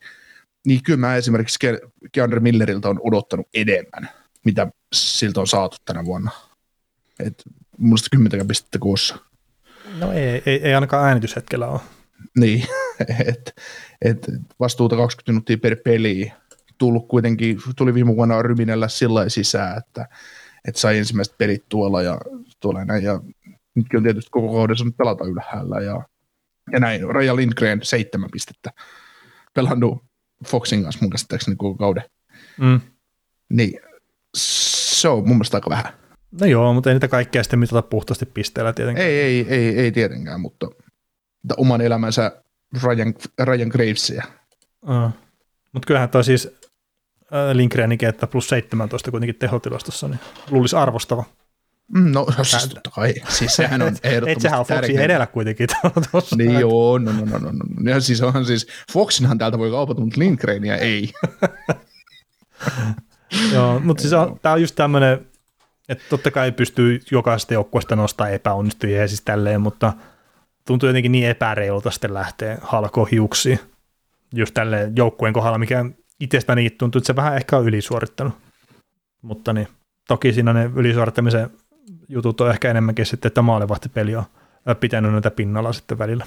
B: niin kyllä mä esimerkiksi Keandre Milleriltä on odottanut enemmän, mitä siltä on saatu tänä vuonna. Et muista 10 pistettä kuussa.
C: No ei, ei, ei ainakaan äänityshetkellä ole.
B: Niin, että et vastuuta 20 minuuttia per peli. Tullut kuitenkin, tuli viime vuonna Ryminellä sillä sisään, että, että sai ensimmäiset pelit tuolla ja tuolla näin. Ja nytkin on tietysti koko kaudessa nyt pelata ylhäällä ja, ja näin. Raja Lindgren seitsemän pistettä pelannut Foxin kanssa mun käsittääkseni koko kauden. Mm. Niin se on mun mielestä aika vähän.
C: No joo, mutta ei niitä kaikkea sitten mitata puhtaasti pisteellä tietenkään.
B: Ei, ei, ei, ei tietenkään, mutta oman elämänsä Ryan, Ryan Gravesia.
C: Uh. Mutta kyllähän toi siis äh, Lindgreninkin, että plus 17 kuitenkin tehotilastossa, niin luulisi arvostava.
B: Mm, no, no siis totta kai. Siis sehän on ehdottomasti
C: Et sehän on Foxin edellä kuitenkin
B: tuossa. Niin joo, no, no, no, no, no. Ja siis onhan siis, Foxinhan täältä voi kaupata, mutta Lindgrenia ei.
C: joo, mutta siis tämä on just tämmöinen, että totta kai pystyy jokaisesta joukkueesta nostaa epäonnistujia ja siis tälleen, mutta tuntuu jotenkin niin epäreilulta sitten lähteä halkohiuksiin just tälle joukkueen kohdalla, mikä itsestäni tuntuu, että se vähän ehkä on ylisuorittanut. Mutta niin, toki siinä ne ylisuorittamisen jutut on ehkä enemmänkin sitten, että maalivahtipeli on pitänyt näitä pinnalla sitten välillä.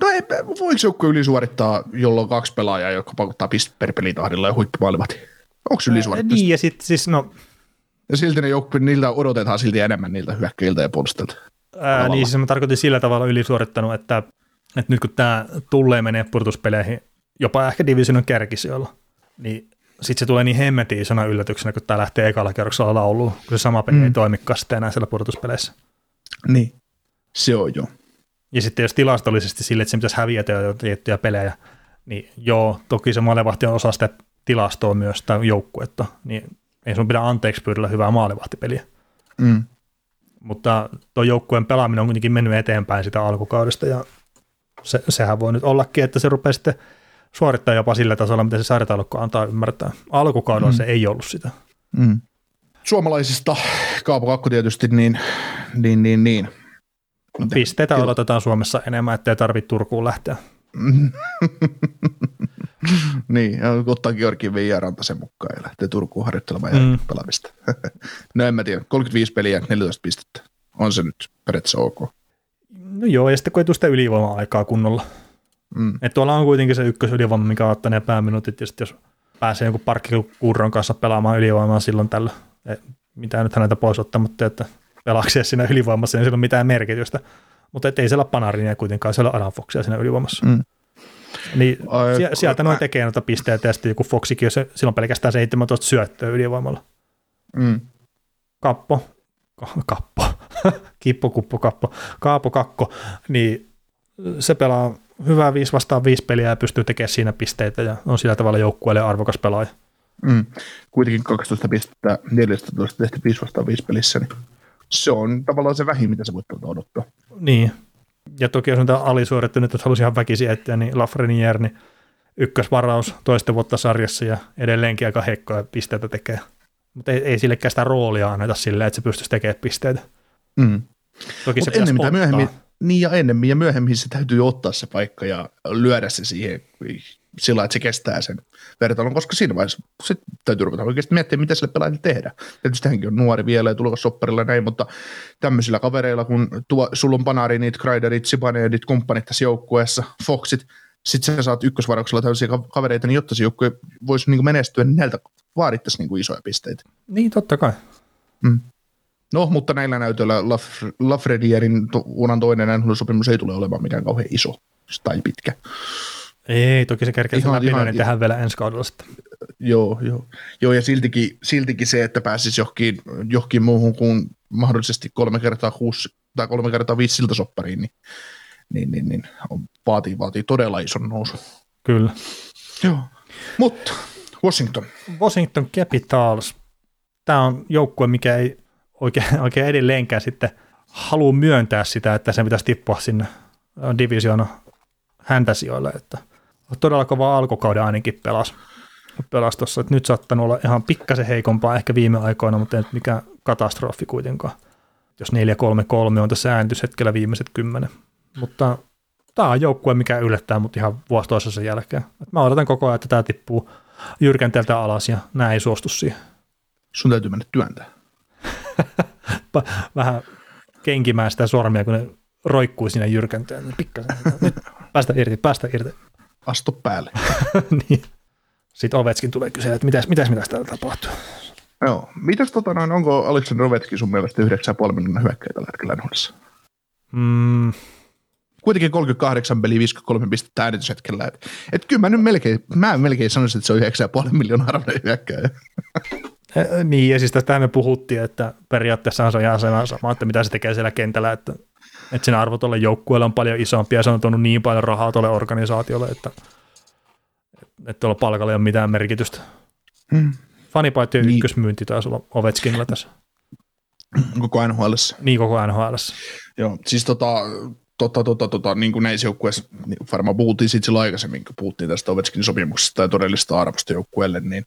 B: No ei, voiko joukko ylisuorittaa, jolloin kaksi pelaajaa, jotka pakottaa pistet per pelitahdilla ja huippumaalivahti? Onko ylisuorittaa?
C: Niin, ja sitten siis no,
B: ja silti ne joukko, niiltä odotetaan silti enemmän niiltä hyökkäiltä ja puolustajilta.
C: Ää, niin siis mä tarkoitin sillä tavalla ylisuorittanut, että, että nyt kun tämä tulee menee purtuspeleihin, jopa ehkä divisionin kärkisijoilla, niin sitten se tulee niin hemmetin isona yllätyksenä, kun tämä lähtee ekalla kerroksella lauluun, kun se sama peli mm. ei toimikaan sitten enää siellä purtuspeleissä.
B: Niin, se on jo.
C: Ja sitten jos tilastollisesti sille, että se pitäisi häviätä jo tiettyjä pelejä, niin joo, toki se maalevahti on osa sitä tilastoa myös, tai joukkuetta, niin ei sun pidä anteeksi pyydellä hyvää maalivahtipeliä. Mm. Mutta tuo joukkueen pelaaminen on kuitenkin mennyt eteenpäin sitä alkukaudesta ja se, sehän voi nyt ollakin, että se rupeaa sitten suorittaa jopa sillä tasolla, mitä se sarjataulukko antaa ymmärtää. Alkukaudella mm. se ei ollut sitä. Mm.
B: Suomalaisista Kaapo Kakko tietysti, niin, niin, niin, niin.
C: Pisteitä Kyllä. odotetaan Suomessa enemmän, ettei tarvitse Turkuun lähteä.
B: niin, ottaa Georgin Viijaranta sen mukaan ja lähtee Turkuun harjoittelemaan mm. pelaamista. no en mä tiedä, 35 peliä, 14 pistettä. On se nyt periaatteessa ok.
C: No joo, ja sitten kun ei tule sitä ylivoima-aikaa kunnolla. Mm. Että tuolla on kuitenkin se ykkösylivoima, mikä ottaa ne pääminuutit, ja sitten jos pääsee jonkun parkkikurron kanssa pelaamaan ylivoimaa silloin tällä, mitä nyt häneltä pois ottamatta, että pelaakseen siinä ylivoimassa, niin sillä on mitään merkitystä. Mutta ei siellä panarinia kuitenkaan, siellä on Adam Foxia siinä ylivoimassa. Mm. Niin Ai, sieltä noin tekee noita pisteitä ja sitten joku Foxikin, jos sillä on pelkästään 17 syöttöä ylivoimalla. Mm. Kappo, kappo, kippo, kuppo, kappo, kaapo, kakko, niin se pelaa hyvää 5 vastaan 5 peliä ja pystyy tekemään siinä pisteitä ja on sillä tavalla joukkueelle arvokas pelaaja.
B: Mm. Kuitenkin 12 pistettä 14 tehty 5 vastaan 5 pelissä, niin se on tavallaan se vähin, mitä se voi odottaa.
C: Niin, ja toki jos on tämä alisuorittanut, että halusi ihan väkisin etsiä, niin Lafreniere, niin ykkösvaraus toista vuotta sarjassa ja edelleenkin aika heikkoja pisteitä tekee. Mutta ei, ei sillekään sitä roolia anneta silleen, että se pystyisi tekemään pisteitä. Mm.
B: Toki Mut se ennen mitä myöhemmin, niin ja ennemmin ja myöhemmin se täytyy ottaa se paikka ja lyödä se siihen sillä että se kestää sen vertailun, koska siinä vaiheessa sit täytyy ruveta oikeasti miettiä, mitä sille pelaajille tehdä. Tietysti hänkin on nuori vielä ja tulokas sopparilla näin, mutta tämmöisillä kavereilla, kun tuo, sulla on Panarinit, Kreiderit, Sibanedit, kumppanit tässä joukkueessa, Foxit, sitten sä saat ykkösvarauksella tämmöisiä kavereita, niin jotta se joukkue voisi niin menestyä, niin näiltä vaadittaisiin niin isoja pisteitä.
C: Niin, totta kai. Mm.
B: No, mutta näillä näytöillä Lafredierin uran toinen sopimus ei tule olemaan mikään kauhean iso tai pitkä.
C: Ei, toki se kerkee ihan, ihan, niin tehdään vielä ensi kaudella sitten.
B: Joo, joo. joo ja siltikin, siltikin se, että pääsisi johonkin, johonkin muuhun kuin mahdollisesti kolme kertaa kuusi tai kolme kertaa viisi siltasoppariin, niin, niin, niin, niin on, vaatii, vaatii todella ison nousu.
C: Kyllä.
B: Joo, mutta Washington.
C: Washington Capitals. Tämä on joukkue, mikä ei oikein, oikein edelleenkään sitten halua myöntää sitä, että sen pitäisi tippua sinne divisioona häntäsijoille, että todella kova alkukauden ainakin pelas, pelas tuossa, että nyt saattanut olla ihan pikkasen heikompaa ehkä viime aikoina, mutta ei nyt mikään katastrofi kuitenkaan, jos 4-3-3 on tässä ääntyshetkellä viimeiset kymmenen, mutta tämä on joukkue, mikä yllättää mut ihan vuosi toisessa jälkeen. Mä odotan koko ajan, että tämä tippuu jyrkänteeltä alas ja näin ei suostu siihen.
B: Sun täytyy mennä työntää.
C: Vähän kenkimään sitä sormia, kun ne roikkuu siinä jyrkänteen. Pikkasen. Nyt päästä irti, päästä irti.
B: Astu päälle.
C: niin. Sitten Ovetskin tulee kysyä, että mitäs, mitäs, mitäs täällä tapahtuu.
B: Joo. Mitäs tota noin, onko Aleksandr Ovechkin sun mielestä 9,5 miljoonaa hyökkäjä tällä hetkellä NHL?
C: Mm,
B: Kuitenkin 38 peli, 53 pistettä äänityshetkellä. Et, et kyllä mä nyt melkein, mä melkein sanoisin, että se on 9,5 miljoonaa arvoinen hyökkäjä.
C: Niin, ja siis tästä me puhuttiin, että periaatteessa se on ihan sama, että mitä se tekee siellä kentällä, että, että sen arvo tuolle joukkueelle on paljon isompi, ja se on tuonut niin paljon rahaa tuolle organisaatiolle, että, että tuolla palkalla ei ole mitään merkitystä.
B: Hmm.
C: Fanipaittien
B: Niin.
C: ykkösmyynti taisi olla Ovechkinilla tässä,
B: Koko NHL.
C: niin koko NHL.
B: Joo, siis tota, tota, tota, tota, niin kuin näissä joukkueissa, niin varmaan puhuttiin siitä silloin aikaisemmin, kun puhuttiin tästä Ovechkinin sopimuksesta ja todellista arvosta joukkueelle, niin,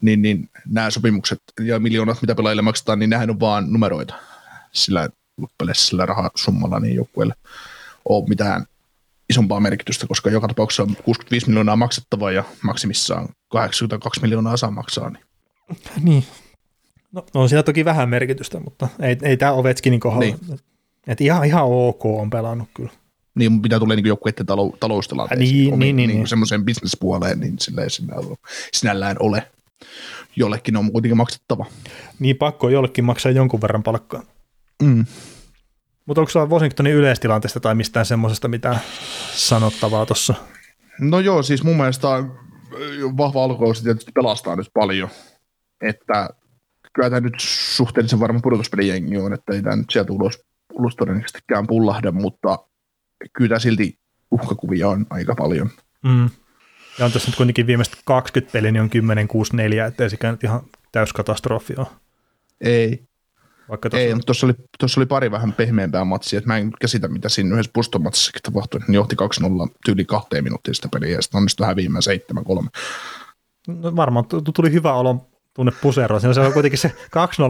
B: niin, niin nämä sopimukset ja miljoonat, mitä pelaajille maksetaan, niin nehän on vaan numeroita sillä loppupeleissä sillä rahasummalla, niin joukkueelle ole mitään isompaa merkitystä, koska joka tapauksessa on 65 miljoonaa maksettavaa ja maksimissaan 82 miljoonaa saa maksaa. Niin.
C: Niin. No, on siinä toki vähän merkitystä, mutta ei, ei tämä Ovechkinin kohdalla.
B: Niin.
C: Niin. Et ihan, ihan ok on pelannut kyllä.
B: Niin, mitä tulee niin joukkueiden talou- taloustilanteeseen,
C: Niin,
B: omiin,
C: niin, niin,
B: niin,
C: niin.
B: semmoiseen bisnespuoleen, niin sillä ei sinällään, sinällään ole. Jollekin on kuitenkin maksettava.
C: Niin pakko jollekin maksaa jonkun verran palkkaa.
B: Mm.
C: Mutta onko sulla Washingtonin yleistilanteesta tai mistään semmoisesta mitään sanottavaa tuossa?
B: No joo, siis mun mielestä vahva alkukausi tietysti pelastaa nyt paljon, että kyllä tämä nyt suhteellisen varma pudotuspelijengi on, että ei tämä nyt sieltä ulos, ulos todennäköisestikään pullahda, mutta kyllä tämä silti uhkakuvia on aika paljon.
C: Mm. Ja on tässä nyt kuitenkin viimeiset 20 peliä, niin on 10-6-4, ettei sekään nyt ihan täyskatastrofi ole.
B: Ei,
C: Vaikka
B: Ei,
C: tuossa,
B: mutta tuossa oli, tuossa oli pari vähän pehmeämpää matsia, että mä en käsitä, mitä siinä yhdessä pustomatsissakin tapahtui. Ne johti 2-0 tyyli kahteen minuuttia sitä peliä, ja sitten onnistui häviämään 7-3.
C: no varmaan tu- tuli hyvä olo tunne puseroon. Siinä se on kuitenkin se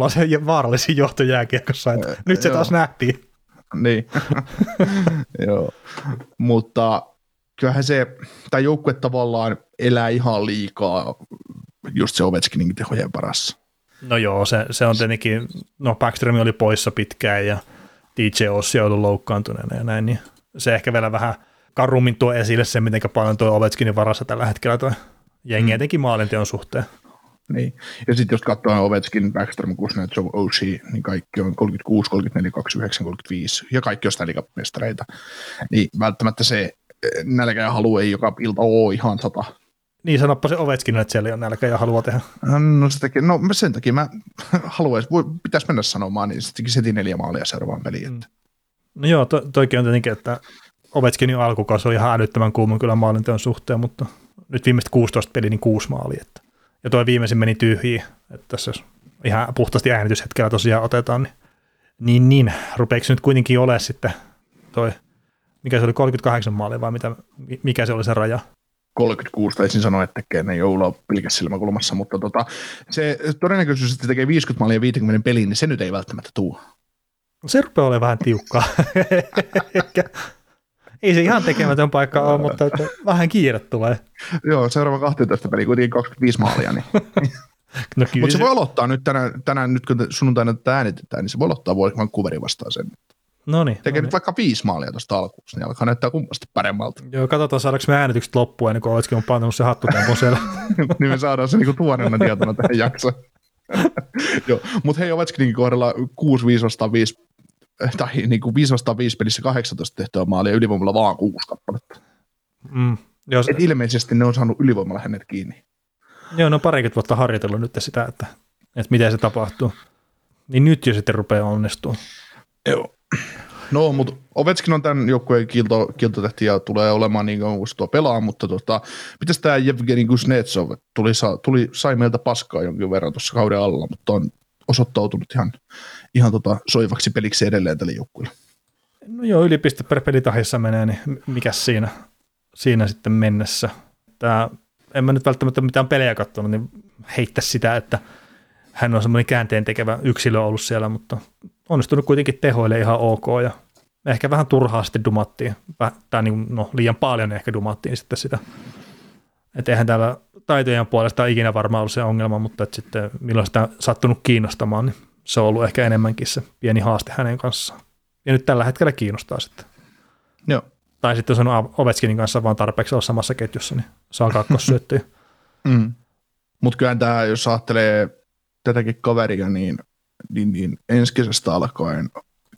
C: 2-0 se vaarallisin johto jääkiekossa, että nyt se taas nähtiin.
B: Niin, joo. Mutta kyllähän se, tämä joukkue tavallaan elää ihan liikaa just se Ovechkinin tehojen parassa.
C: No joo, se, se on tietenkin, no Backstrom oli poissa pitkään ja DJ Ossi on ollut loukkaantuneena ja näin, niin se ehkä vielä vähän karummin tuo esille se, miten paljon tuo Ovechkinin varassa tällä hetkellä tuo jengi, mm. etenkin maalinteon suhteen.
B: Niin. Ja sitten jos katsoo Ovechkin, Backstrom, Kuznetsov, Oshie, niin kaikki on 36, 34, 29, 35 ja kaikki on Cup-mestareita. Niin välttämättä se eh, nälkä ja halu ei joka ilta ole ihan sata.
C: Niin sanoppa se Ovechkin, että siellä ole nälkä ja haluaa tehdä.
B: No, se tekee, no sen takia mä haluaisin, pitäisi mennä sanomaan, niin se teki heti neljä maalia seuraavaan peliin.
C: Mm.
B: Että.
C: No joo, to, toikin on tietenkin, että Ovechkinin alkukausi oli ihan älyttömän kuuma kyllä maalinteon suhteen, mutta nyt viimeiset 16 peliä, niin kuusi maalia. Että. Ja toi viimeisin meni tyhjiin, että tässä jos ihan puhtaasti äänityshetkellä tosiaan otetaan, niin, niin, niin rupeeko se nyt kuitenkin ole sitten toi, mikä se oli, 38 maalia vai mitä, mikä se oli se raja?
B: 36, taisin sanoa, että tekee ne joulua pilkäs silmäkulmassa, mutta tota, se todennäköisyys, että tekee 50 maalia 50 peliin, niin se nyt ei välttämättä tuu.
C: Se rupeaa olemaan vähän tiukkaa. Ei se ihan tekemätön paikka ole, mutta että vähän kiire tulee.
B: Joo, seuraava 12 peliä kuitenkin 25 maalia, niin
C: No
B: Mutta se
C: se-
B: voi aloittaa nyt tänään, tänään nyt kun sunnuntaina tätä äänitetään, niin se voi aloittaa Vancouverin vastaan sen.
C: No niin.
B: Tekee
C: no
B: nyt vaikka viisi maalia tuosta alkuun, niin alkaa näyttää kummasti paremmalta.
C: Joo, katsotaan saadaanko me äänitykset loppuun ennen kuin Ovechkin on pannut se hattutempun siellä.
B: niin me saadaan se niinku tuoreena tietona tähän jaksoon. Joo, mutta hei Ovechkinin kohdalla 6-5 vastaan 5, tai niinku 5 vastaan 5 pelissä 18 tehtyä maalia ylivoimalla vaan 6 kappaletta.
C: Mm. Joo, se,
B: Et ilmeisesti ne on saanut ylivoimalla hänet kiinni.
C: joo, no parikymmentä vuotta harjoitellut nyt sitä, että, että miten se tapahtuu. Niin nyt jo sitten rupeaa onnistua.
B: Joo. No, mutta Ovechkin on tämän joukkueen kilto, kiltotähti ja tulee olemaan niin kauan kuin se tuo pelaa, mutta tota, mitäs tämä Jevgeni Kuznetsov tuli, tuli, sai meiltä paskaa jonkin verran tuossa kauden alla, mutta on osoittautunut ihan ihan tota soivaksi peliksi edelleen tälle joukkueelle.
C: No joo, ylipiste per pelitahissa menee, niin mikä siinä, siinä sitten mennessä. Tää, en mä nyt välttämättä mitään pelejä katsonut, niin heittää sitä, että hän on semmoinen käänteen tekevä yksilö ollut siellä, mutta onnistunut kuitenkin tehoille ihan ok ja ehkä vähän turhaa sitten dumattiin, tai niin, no, liian paljon ehkä dumattiin sitten sitä. Että eihän täällä taitojen puolesta ikinä varmaan ollut se ongelma, mutta että sitten milloin sitä sattunut kiinnostamaan, niin se on ollut ehkä enemmänkin se pieni haaste hänen kanssaan. Ja nyt tällä hetkellä kiinnostaa sitten.
B: Joo.
C: Tai sitten on Ovechkinin kanssa vaan tarpeeksi olla samassa ketjussa, niin saa kakkossyöttöjä.
B: mm. Mutta kyllä tämä, jos ajattelee tätäkin kaveria, niin, niin, niin ensi kesästä alkaen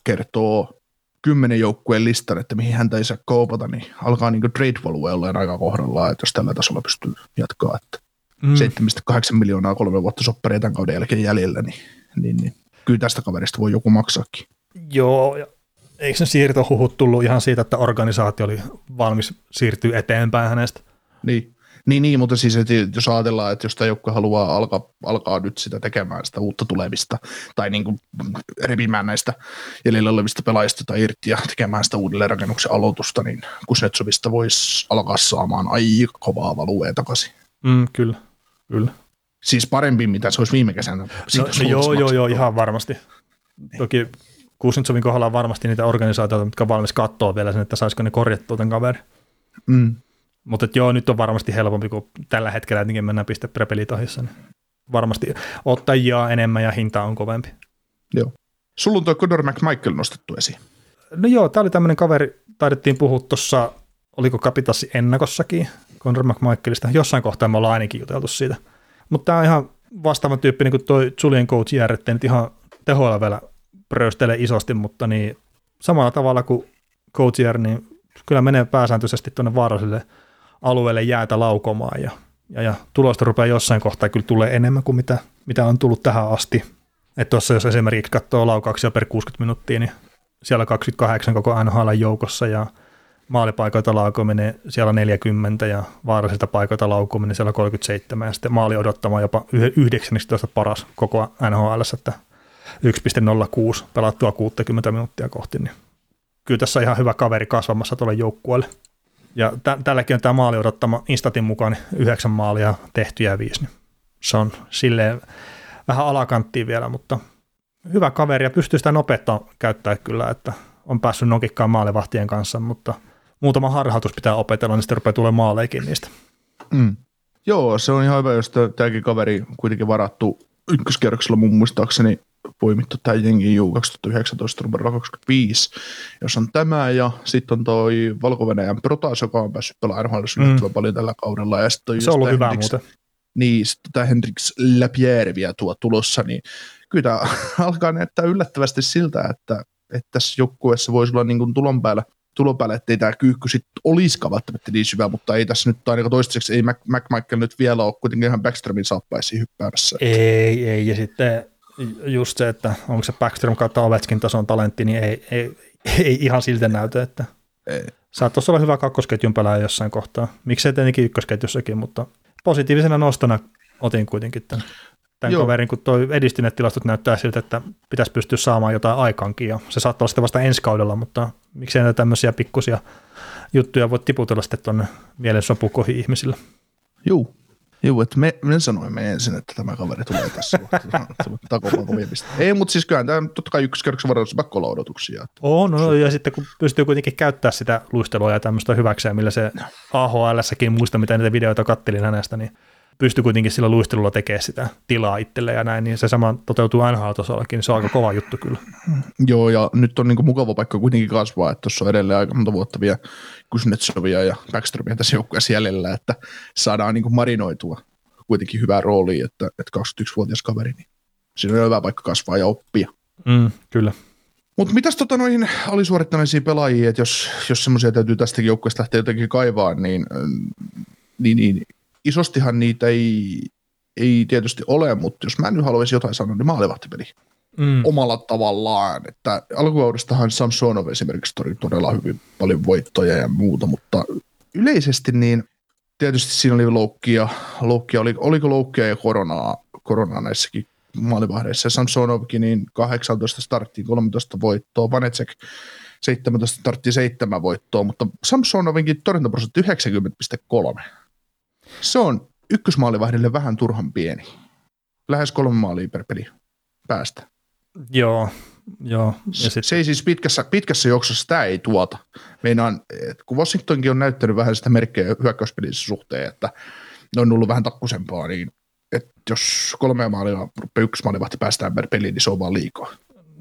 B: kertoo kymmenen joukkueen listan, että mihin häntä ei saa kaupata, niin alkaa niin trade value olla aika kohdallaan, että jos tällä tasolla pystyy jatkaa, että mm. 7,8 miljoonaa kolme vuotta sopparia tämän kauden jälkeen jäljellä, niin, niin, niin kyllä tästä kaverista voi joku maksaakin.
C: Joo, ja eikö ne siirtohuhut tullut ihan siitä, että organisaatio oli valmis siirtyä eteenpäin hänestä?
B: Niin. Niin, niin, mutta siis että jos ajatellaan, että jos tämä joukko haluaa alkaa, alkaa nyt sitä tekemään sitä uutta tulemista tai niin kuin repimään näistä jäljellä olevista pelaajista tai irti ja tekemään sitä uudelleenrakennuksen aloitusta, niin Kuznetsovista voisi alkaa saamaan aika kovaa valuea takaisin.
C: Mm, kyllä, kyllä.
B: Siis parempi, mitä se olisi viime kesänä.
C: No, no joo, joo, joo, ihan varmasti. Toki Kuznetsovin kohdalla on varmasti niitä organisaatioita, jotka on valmis katsoa vielä sen, että saisiko ne korjattua tämän kaverin.
B: Mm.
C: Mutta joo, nyt on varmasti helpompi, kuin tällä hetkellä jotenkin mennään piste prepelitahissa. Niin varmasti ottajia enemmän ja hinta on kovempi.
B: Joo. Sulla on tuo Conor McMichael nostettu esiin.
C: No joo, tämä oli tämmöinen kaveri, taidettiin puhua tuossa, oliko Kapitassi ennakossakin, Conor McMichaelista. Jossain kohtaa me ollaan ainakin juteltu siitä. Mutta tämä on ihan vastaava tyyppi, niin kuin toi Julian Coach järjetti, nyt ihan tehoilla vielä pröystelee isosti, mutta niin samalla tavalla kuin Coach niin kyllä menee pääsääntöisesti tuonne vaaralliselle alueelle jäätä laukomaan ja, ja, ja tulosta rupeaa jossain kohtaa kyllä tulee enemmän kuin mitä, mitä on tullut tähän asti. Että tuossa jos esimerkiksi katsoo laukauksia per 60 minuuttia, niin siellä 28 koko NHL joukossa ja maalipaikoita laukominen siellä 40 ja vaarallisilta paikoilta laukominen siellä 37 ja sitten maali odottamaan jopa 19 paras koko NHL, että 1.06 pelattua 60 minuuttia kohti, niin kyllä tässä on ihan hyvä kaveri kasvamassa tuolle joukkueelle. Ja tä- tälläkin on tämä maali odottama Instatin mukaan yhdeksän maalia tehtyjä viisi. Niin se on silleen vähän alakanttiin vielä, mutta hyvä kaveri ja pystyy sitä nopeutta käyttää kyllä, että on päässyt nokikkaan maalivahtien kanssa, mutta muutama harhautus pitää opetella, niin sitten rupeaa tulemaan maaleikin niistä.
B: Mm. Joo, se on ihan hyvä, jos tämäkin kaveri kuitenkin varattu ykköskierroksella mun muistaakseni poimittu tämä jengi juu 2019 numero 25, jos on tämä ja sitten on toi Valko-Venäjän Protas, joka on päässyt pelaamaan mm. paljon tällä kaudella. Ja
C: on se on ollut hyvä muuten.
B: Niin, sitten tämä Hendrix Lapierre vielä tuo tulossa, niin kyllä tämä alkaa näyttää yllättävästi siltä, että, että tässä joukkueessa voisi olla niin kuin tulon päällä tulon päälle, ettei tämä kyykky sitten olisikaan välttämättä niin syvä, mutta ei tässä nyt ainakaan toistaiseksi, ei McMichael nyt vielä ole kuitenkin ihan Backströmin saappaisiin hyppäämässä.
C: Ei, ei, ja sitten just se, että onko se Backstrom kautta Ovechkin tason talentti, niin ei, ei, ei ihan siltä näytä, että ei. saattaisi olla hyvä kakkosketjun pelaaja jossain kohtaa. Miksei tietenkin ykkösketjussakin, mutta positiivisena nostona otin kuitenkin tämän, tämän kaverin, kun tuo edistyneet tilastot näyttää siltä, että pitäisi pystyä saamaan jotain aikaankin, ja se saattaa olla sitten vasta ensi kaudella, mutta miksei näitä tämmöisiä pikkusia juttuja voi tiputella sitten tuonne mielen sopukoihin ihmisille.
B: Joo, Joo, että me, me sanoimme ensin, että tämä kaveri tulee tässä takomaan kovia Ei, mutta siis kyllä tämä totta kai ykköskerroksen varoitus pakko olla odotuksia.
C: On, no, ja sitten kun pystyy kuitenkin käyttää sitä luistelua ja tämmöistä hyväkseen, millä se AHL-säkin, muista mitä niitä videoita kattelin hänestä, niin pystyy kuitenkin sillä luistelulla tekemään sitä tilaa itselle ja näin, niin se sama toteutuu NHL-tasollakin, niin se on aika kova juttu kyllä.
B: Joo, ja nyt on niin mukava paikka kuitenkin kasvaa, että tuossa on edelleen aika monta vuotta vielä Kuznetsovia ja Backstromia tässä joukkueessa jäljellä, että saadaan niin marinoitua kuitenkin hyvää roolia, että, että 21-vuotias kaveri, niin siinä on hyvä paikka kasvaa ja oppia.
C: Mm, kyllä.
B: Mutta mitäs tota noihin alisuorittaneisiin pelaajiin, että jos, jos semmoisia täytyy tästäkin joukkueesta lähteä jotenkin kaivaa, niin, niin, niin isostihan niitä ei, ei tietysti ole, mutta jos mä nyt haluaisin jotain sanoa, niin maalivahtipeli. Mm. omalla tavallaan, että alkukaudestahan Samsonov esimerkiksi tori todella hyvin paljon voittoja ja muuta, mutta yleisesti niin tietysti siinä oli loukkia, loukkia oli, oliko loukkia ja koronaa, koronaa näissäkin maalivahdeissa. Samsonovkin niin 18 starttiin 13 voittoa, Vanetsek 17 starttiin 7 voittoa, mutta Samsonovinkin torjuntaprosentti 90,3. Se on ykkösmaalivahdille vähän turhan pieni. Lähes kolme maalia per peli päästä.
C: Joo, joo.
B: Ja sit... Se ei siis pitkässä, pitkässä juoksussa sitä ei tuota. Meinaan, kun Washingtonkin on näyttänyt vähän sitä merkkejä hyökkäyspelissä suhteen, että ne on ollut vähän takkusempaa, niin että jos kolme maalia, yksi maalivahti päästään per peli, niin se on vaan liikaa.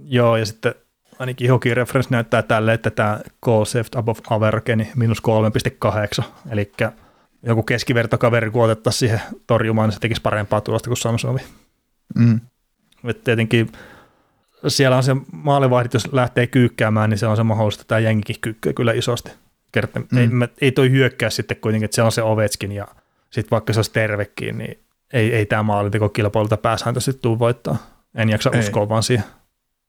C: Joo, ja sitten ainakin Hockey Reference näyttää tälle, että tämä goal saved above average, niin miinus 3,8, eli joku keskivertokaveri, kun otettaisiin siihen torjumaan, niin se tekisi parempaa tulosta kuin Samsovi. Mm. Et tietenkin siellä on se maalivahdit, jos lähtee kyykkäämään, niin se on se mahdollista, että tämä jengikin kyykkyy kyllä isosti. Kerta, mm. ei, ei toi hyökkää sitten kuitenkin, että se on se Ovetskin ja sitten vaikka se olisi tervekin, niin ei, ei tämä maalinteko kilpailulta pääsääntöisesti tule voittaa. En jaksa ei. uskoa vaan siihen.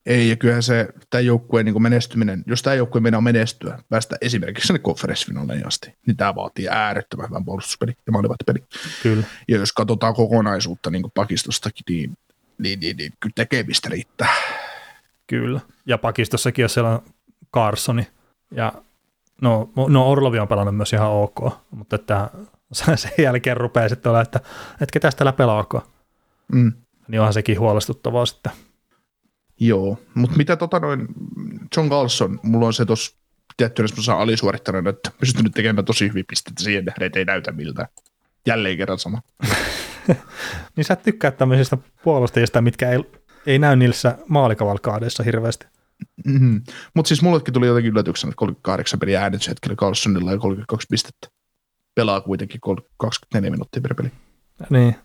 B: Ei, ja kyllähän se, tämä joukkueen niin menestyminen, jos tämä joukkue meinaa menestyä, päästä esimerkiksi sinne konferenssifinaaleihin asti, niin tämä vaatii äärettömän hyvän puolustuspeli ja maalivahtipeli.
C: Kyllä.
B: Ja jos katsotaan kokonaisuutta niin pakistostakin, niin, niin, niin, niin kyllä tekemistä riittää.
C: Kyllä. Ja pakistossakin, jos siellä on Carsoni ja no, no Orlovi on pelannut myös ihan ok, mutta että sen jälkeen rupeaa sitten olla, että, että ketä täällä pelaako. Mm. Niin onhan sekin huolestuttavaa sitten.
B: Joo, mutta mitä tota noin, John Carlson, mulla on se tuossa tiettynä semmoisena alisuorittaneena, että pystynyt tekemään tosi hyvin pistettä siihen nähden, että ei näytä miltä. Jälleen kerran sama.
C: niin sä tykkäät tämmöisistä puolustajista, mitkä ei, ei näy niissä maalikavalkaadeissa hirveästi.
B: Mm-hmm. Mutta siis mullekin tuli jotenkin yllätyksenä, että 38 peliä äänityshetkellä Carlsonilla ja 32 pistettä. Pelaa kuitenkin 24 minuuttia per peli.
C: Niin.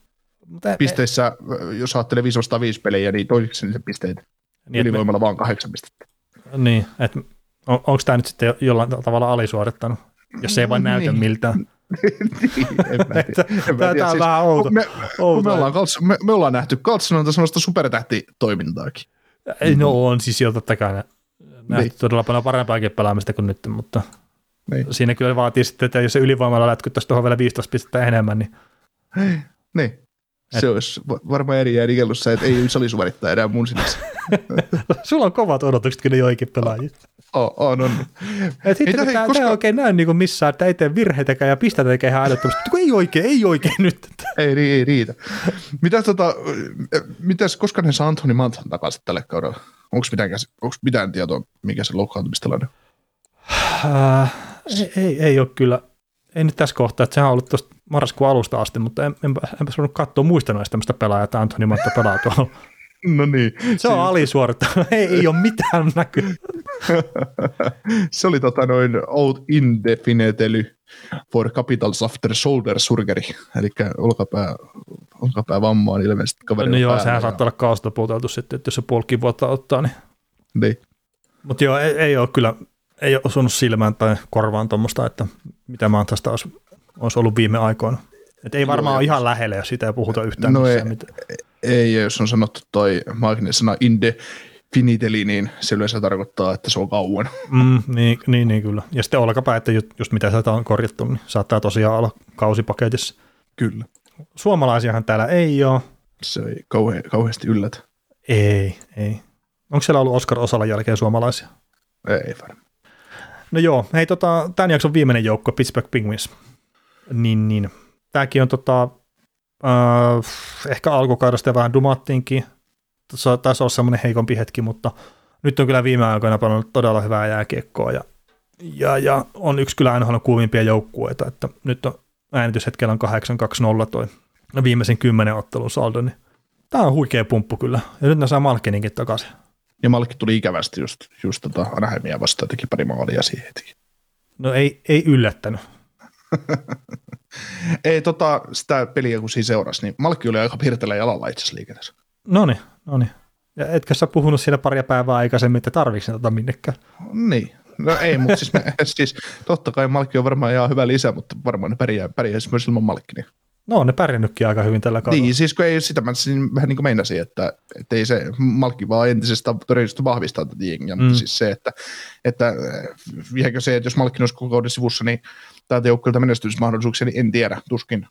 B: Pisteissä, jos ajattelee 505 pelejä, niin toiseksi niitä pisteitä. Niin, Ylivoimalla me... vaan kahdeksan pistettä.
C: Niin, että on, onko tämä nyt sitten jollain tavalla alisuorittanut, jos se ei vain näytä niin. miltään?
B: niin, Tämä on siis, vähän outo. Me, outo. Me, ollaan, me, me ollaan nähty Kaltsonalta sellaista supertähtitoimintaakin.
C: Ei, no on siis jo totta kai nähty niin. todella paljon parempaakin pelaamista kuin nyt, mutta niin. siinä kyllä vaatii sitten, että jos se ylivoimalla lätkyttäisi tuohon vielä 15 pistettä enemmän, niin...
B: Hei, niin. Se Et... olisi varmaan eri kellussa, että ei salisuorittaa enää mun sinänsä.
C: Sulla on kovat odotukset kyllä joikin pelaajista.
B: Oh, on, on.
C: Et hitto, tämä, koska... tämä ei oikein näy niin missään, että ei tee virheitäkään ja pistetä ihan älyttömästi. Ei oikein, ei oikein nyt.
B: Ei, ei riitä. Mitäs, tota, mitäs, koska ne saa Antoni Manthan takaisin tälle kaudelle? Onko mitään, onko mitään tietoa, mikä se loukkaantumistilanne
C: on? Äh, ei, ei, ei ole kyllä ei nyt tässä kohtaa, että sehän on ollut tuosta marraskuun alusta asti, mutta en, enpä, enpä saanut katsoa muista noista tämmöistä pelaajaa, että Antoni Matta pelaa tuolla.
B: No niin.
C: Se on alisuorittanut, ei, ei ole mitään näkyy.
B: se oli tota noin old indefinitely for capitals after shoulder surgery, eli olkapää, olkapää vammaan ilmeisesti kaverilla
C: No joo, sehän saattaa olla kaasta puuteltu sitten, että jos se puolikin vuotta ottaa, niin.
B: niin.
C: Mutta joo, ei, ei ole kyllä ei ole osunut silmään tai korvaan tuommoista, että mitä mä tästä olisi, olisi ollut viime aikoina. Et ei varmaan no, ole ihan lähellä, jos siitä ei puhuta yhtään.
B: No ei, mitä. ei, jos on sanottu toi maaginen sana indefiniteli, niin se yleensä tarkoittaa, että se on kauan.
C: Mm, niin, niin, niin, kyllä. Ja sitten olkapää, että just, just mitä sieltä on korjattu, niin saattaa tosiaan olla kausipaketissa.
B: Kyllä.
C: Suomalaisiahan täällä ei ole.
B: Se ei kauhe, kauheasti yllätä.
C: Ei, ei. Onko siellä ollut Oscar Osalan jälkeen suomalaisia?
B: Ei varmaan.
C: No joo, hei tota, tämän jakson viimeinen joukko, Pittsburgh Penguins. Niin, niin. Tämäkin on tota, äh, ehkä alkukaudesta vähän dumattiinkin. Tässä taisi olla semmoinen heikompi hetki, mutta nyt on kyllä viime aikoina paljon todella hyvää jääkiekkoa ja, ja, ja on yksi kyllä aina kuumimpia joukkueita, että nyt on äänityshetkellä on 8-2-0 toi viimeisen kymmenen ottelun saldo, niin tämä on huikea pumppu kyllä. Ja nyt ne saa Malkininkin takaisin.
B: Ja Malkki tuli ikävästi just, just tota Anaheimia vastaan, teki pari maalia siihen heti.
C: No ei, ei yllättänyt.
B: ei tota, sitä peliä kun siinä seurasi, niin Malkki oli aika pirtelä jalalla itse asiassa liikenteessä.
C: No niin, no niin. Ja etkö sä puhunut siinä paria päivää aikaisemmin, että tarvitsen tota minnekään?
B: Niin, no ei, mutta siis, me, siis totta kai Malkki on varmaan ihan hyvä lisä, mutta varmaan ne pärjää, pärjää myös ilman Malkki. Niin.
C: No on ne pärjännytkin aika hyvin tällä kaudella.
B: Niin, siis kun ei sitä mä siis vähän niin kuin meinasin, että, että ei se Malkki vaan entisestä todennäköisesti vahvistaa tätä jengiä, mm. mutta siis se, että, että viekö se, että jos Malkki olisi koko kauden sivussa, niin täältä joukkueelta menestysmahdollisuuksia, niin en tiedä, tuskin,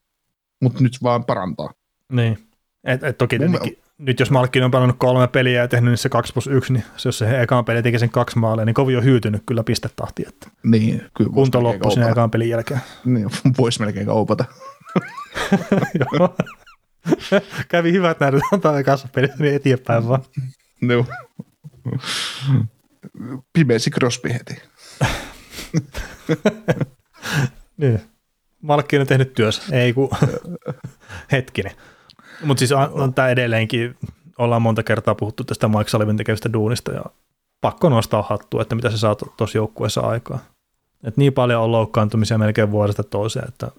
B: mutta nyt vaan parantaa.
C: Niin, et, et toki tietenkin, nyt jos Malkin on pelannut kolme peliä ja tehnyt niissä 2 plus 1, niin jos se ekaan peli teki sen kaksi maalia, niin kovin on hyytynyt kyllä pistetahti, että
B: Niin, kyllä
C: kunto loppui
B: kaupata.
C: ekaan pelin jälkeen.
B: Niin, voisi melkein kaupata.
C: Joo. Kävi hyvät nähdä antaa ekassa pelissä niin eteenpäin vaan.
B: No. Pimeäsi Crosby heti.
C: Niin. Malkki on tehnyt työssä, ei kun hetkinen. Mutta siis on, on tämä edelleenkin, ollaan monta kertaa puhuttu tästä Mike Sullivan tekevästä duunista ja pakko nostaa hattua, että mitä se saa tuossa joukkueessa aikaa. Et niin paljon on loukkaantumisia melkein vuodesta toiseen, että,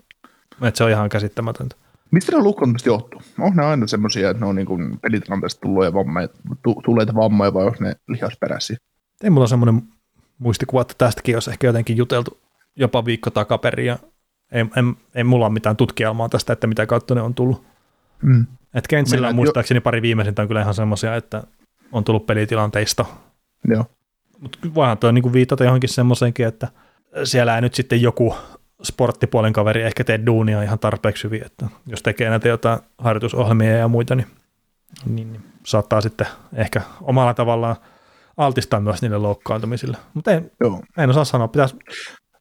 C: että se on ihan käsittämätöntä.
B: Mistä ne loukkaantumiset johtuu? On ne aina semmoisia, että ne on niin pelitilanteesta tulleita vammoja, tu- tulleita vammoja vai onko ne lihasperäisiä?
C: Ei mulla semmoinen muistikuva, että tästäkin olisi ehkä jotenkin juteltu jopa viikko takaperin ja ei, ei, ei mulla ole mitään tutkielmaa tästä, että mitä kautta ne on tullut.
B: Mm.
C: Et Kentsillä
B: Meillä
C: on
B: jo-
C: muistaakseni pari viimeisintä on kyllä ihan semmoisia, että on tullut pelitilanteista.
B: Joo.
C: Mutta voihan tuo niinku viitata johonkin semmoiseenkin, että siellä ei nyt sitten joku sporttipuolen kaveri ehkä tee duunia ihan tarpeeksi hyvin, että jos tekee näitä jotain harjoitusohjelmia ja muita, niin, niin, niin saattaa sitten ehkä omalla tavallaan altistaa myös niille loukkaantumisille. Mutta en,
B: Joo.
C: en osaa sanoa, pitäisi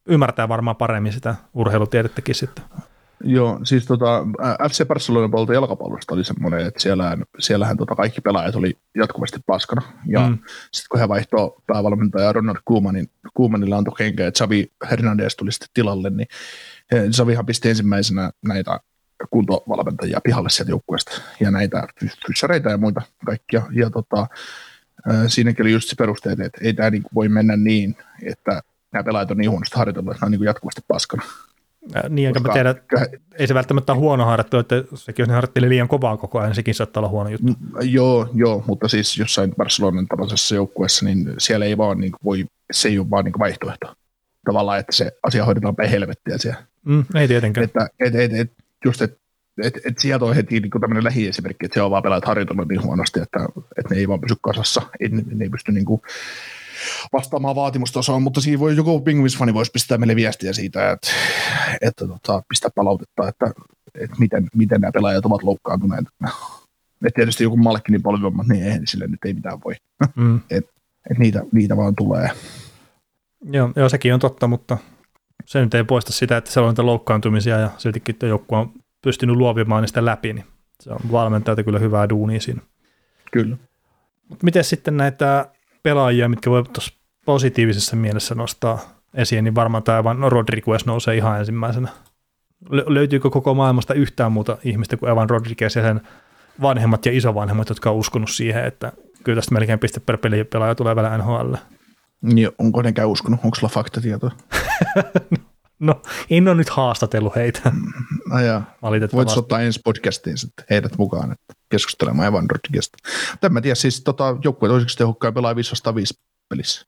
C: ymmärtää varmaan paremmin sitä urheilutiedettäkin sitten.
B: Joo, siis tota, FC Barcelonan puolelta jalkapallosta oli semmoinen, että siellähän, siellähän tota kaikki pelaajat oli jatkuvasti paskana. Ja
C: Mm.
B: sitten kun he vaihtoi päävalmentaja Ronald Koemanin, Koemanilla antoi kenkä, että Xavi Hernandez tuli sitten tilalle, niin Xavihan pisti ensimmäisenä näitä kuntovalmentajia pihalle sieltä joukkueesta ja näitä fys- fyssareita ja muita kaikkia. Ja tota, siinäkin oli just se perusteet, että ei tämä niinku voi mennä niin, että nämä pelaajat on niin huonosti harjoitellut, että ne on niinku jatkuvasti paskana.
C: Ää, Niin, enkä mä
B: Koska-
C: tiedä, ei se välttämättä ole huono harjoittelu, että sekin jos ne harjoitteli liian kovaa koko ajan, niin sekin saattaa olla huono juttu.
B: Joo, joo, mutta siis jossain Barcelonan tapaisessa joukkueessa, niin siellä ei vaan niin voi, se ei ole vaan niin vaihtoehto. Tavallaan, että se asia hoidetaan päin helvettiä siellä.
C: Mm, ei tietenkään.
B: Että et, et, et, just, että et, et sieltä on heti niin tämmöinen lähiesimerkki, että se on vaan pelaajat harjoitellut niin huonosti, että, että ne ei vaan pysy kasassa, ei, ne, ne ei pysty niin kuin vastaamaan vaatimustasoon, mutta siinä voi joku Penguins-fani voisi pistää meille viestiä siitä, että, että tota, pistää palautetta, että, että miten, miten nämä pelaajat ovat loukkaantuneet. Et tietysti joku Malkkinin polvivammat, niin eihän sille nyt ei mitään voi.
C: Mm.
B: että niitä, niitä vaan tulee.
C: Joo, joo, sekin on totta, mutta se nyt ei poista sitä, että siellä on niitä loukkaantumisia ja siltikin tuo joukkue on pystynyt luovimaan niistä läpi, niin se on valmentajalta kyllä hyvää duunia siinä.
B: Kyllä.
C: Miten sitten näitä pelaajia, mitkä voi tuossa positiivisessa mielessä nostaa esiin, niin varmaan tämä Evan Rodriguez nousee ihan ensimmäisenä. Lö- löytyykö koko maailmasta yhtään muuta ihmistä kuin Evan Rodriguez ja sen vanhemmat ja isovanhemmat, jotka on uskonut siihen, että kyllä tästä melkein piste per peli pelaaja tulee vielä NHL.
B: Niin, onko ne käy uskonut? Onko sulla faktatietoa?
C: No, en ole nyt haastatellut heitä,
B: Ai jaa. Voit ottaa ensi podcastiin sitten heidät mukaan että keskustelemaan Evan Rodriguezista. Mutta en mä tiedä, siis tota, joukkue toiseksi tehokkain pelaa 505 pelissä.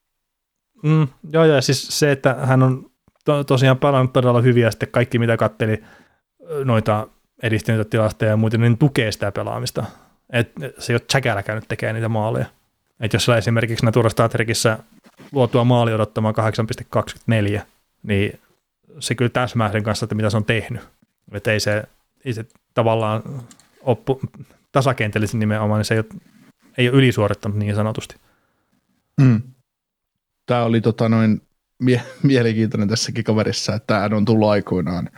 C: Mm, joo, ja siis se, että hän on to- tosiaan pelannut todella hyviä, sitten kaikki, mitä katteli noita edistyneitä tilastoja ja muuten, niin tukee sitä pelaamista. Et se ei ole tsäkäällä käynyt tekemään niitä maaleja. Et jos sä esimerkiksi Natura Statrikissa luotua maali odottamaan 8,24, niin se kyllä täsmää sen kanssa, että mitä se on tehnyt. Että ei se, ei se tavallaan oppu, tasakentellisen nimenomaan, niin se ei ole, ei ole ylisuorittanut niin sanotusti.
B: Mm. Tämä oli tota, noin mie- mielenkiintoinen tässäkin kaverissa, että hän on tullut aikoinaan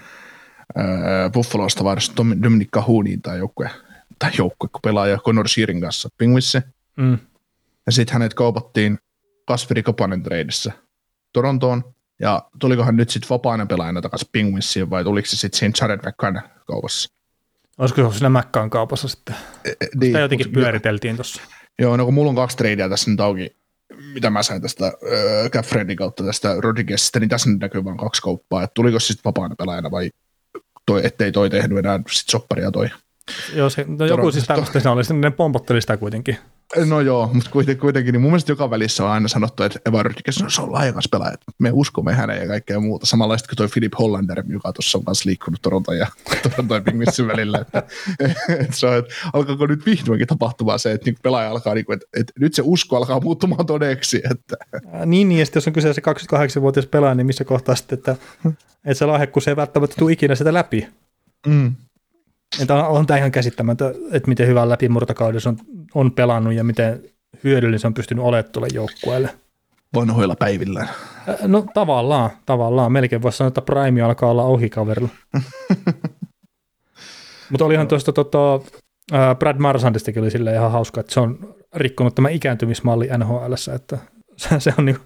B: ää, Buffalosta varsin Tom- Dominic Cahooniin tai joukkue, tai joukkue, kun pelaaja Connor Shearin kanssa Penguinsi.
C: Mm.
B: Ja sitten hänet kaupattiin Kasperi Kapanen treidissä Torontoon. Ja tulikohan nyt sitten vapaana pelaajana takaisin Penguinsiin vai tuliko se sitten siinä Jared McCann kaupassa?
C: Olisiko se siinä Mäkkään kaupassa sitten?
B: E, e,
C: Sitä jotenkin
B: mut-
C: pyöriteltiin tuossa.
B: Joo, no kun mulla on kaksi treidiä tässä nyt auki, mitä mä sain tästä äh, kautta tästä Rodriguezista, niin tässä nyt näkyy vain kaksi kauppaa. Että tuliko se sitten vapaana pelaajana vai toi, ettei toi tehnyt enää sit sopparia toi.
C: Joo, se, no joku
B: Toronto-
C: siis tämmöistä se oli, sitten ne pompotteli sitä kuitenkin.
B: No joo, mutta kuitenkin, kuitenkin niin mun mielestä joka välissä on aina sanottu, että Evan Rodriguez no, se on laajakas pelaaja, että me uskomme häneen ja kaikkea muuta. Samanlaista kuin toi Philip Hollander, joka tuossa on kanssa liikkunut Toronton ja Toronton ja välillä. Että, että se on, että alkaako nyt vihdoinkin tapahtumaan se, että niin pelaaja alkaa, niin kuin, että, että, nyt se usko alkaa muuttumaan todeksi. Että,
C: Niin, niin, ja sitten jos on kyseessä 28-vuotias pelaaja, niin missä kohtaa sitten, että, että se lahjakkuus ei välttämättä tule ikinä sitä läpi.
B: mm.
C: Että on, on tämä ihan käsittämätön, että miten hyvän läpimurtokaudessa on, on pelannut ja miten hyödyllinen se on pystynyt olemaan tuolle joukkueelle.
B: Vanhoilla päivillään.
C: No tavallaan, tavallaan. Melkein voisi sanoa, että Prime alkaa olla ohi kaverilla. Mutta olihan tuosta tota, Brad Marsandistakin oli sille ihan hauska, että se on rikkonut tämä ikääntymismalli NHL, että se, se on niin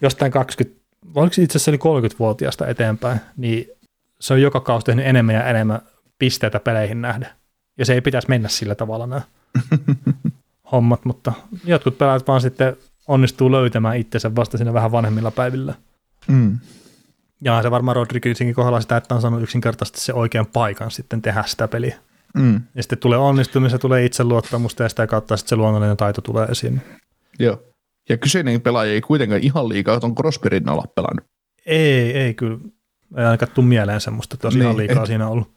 C: jostain 20, oliko itse asiassa oli 30-vuotiaasta eteenpäin, niin se on joka kausi tehnyt enemmän ja enemmän pisteitä peleihin nähden. Ja se ei pitäisi mennä sillä tavalla nämä hommat, mutta jotkut pelaajat vaan sitten onnistuu löytämään itsensä vasta siinä vähän vanhemmilla päivillä.
B: Mm.
C: Ja se varmaan Rodriguezinkin kohdalla sitä, että on saanut yksinkertaisesti se oikean paikan sitten tehdä sitä peliä.
B: Mm.
C: Ja sitten tulee onnistumista, tulee itseluottamusta ja sitä kautta sitten se luonnollinen taito tulee esiin.
B: Joo. Ja kyseinen pelaaja ei kuitenkaan ihan liikaa tuon Crosby rinnalla pelannut.
C: Ei, ei kyllä. Ei ainakaan tule mieleen semmoista, että olisi niin, ihan liikaa et, siinä ollut.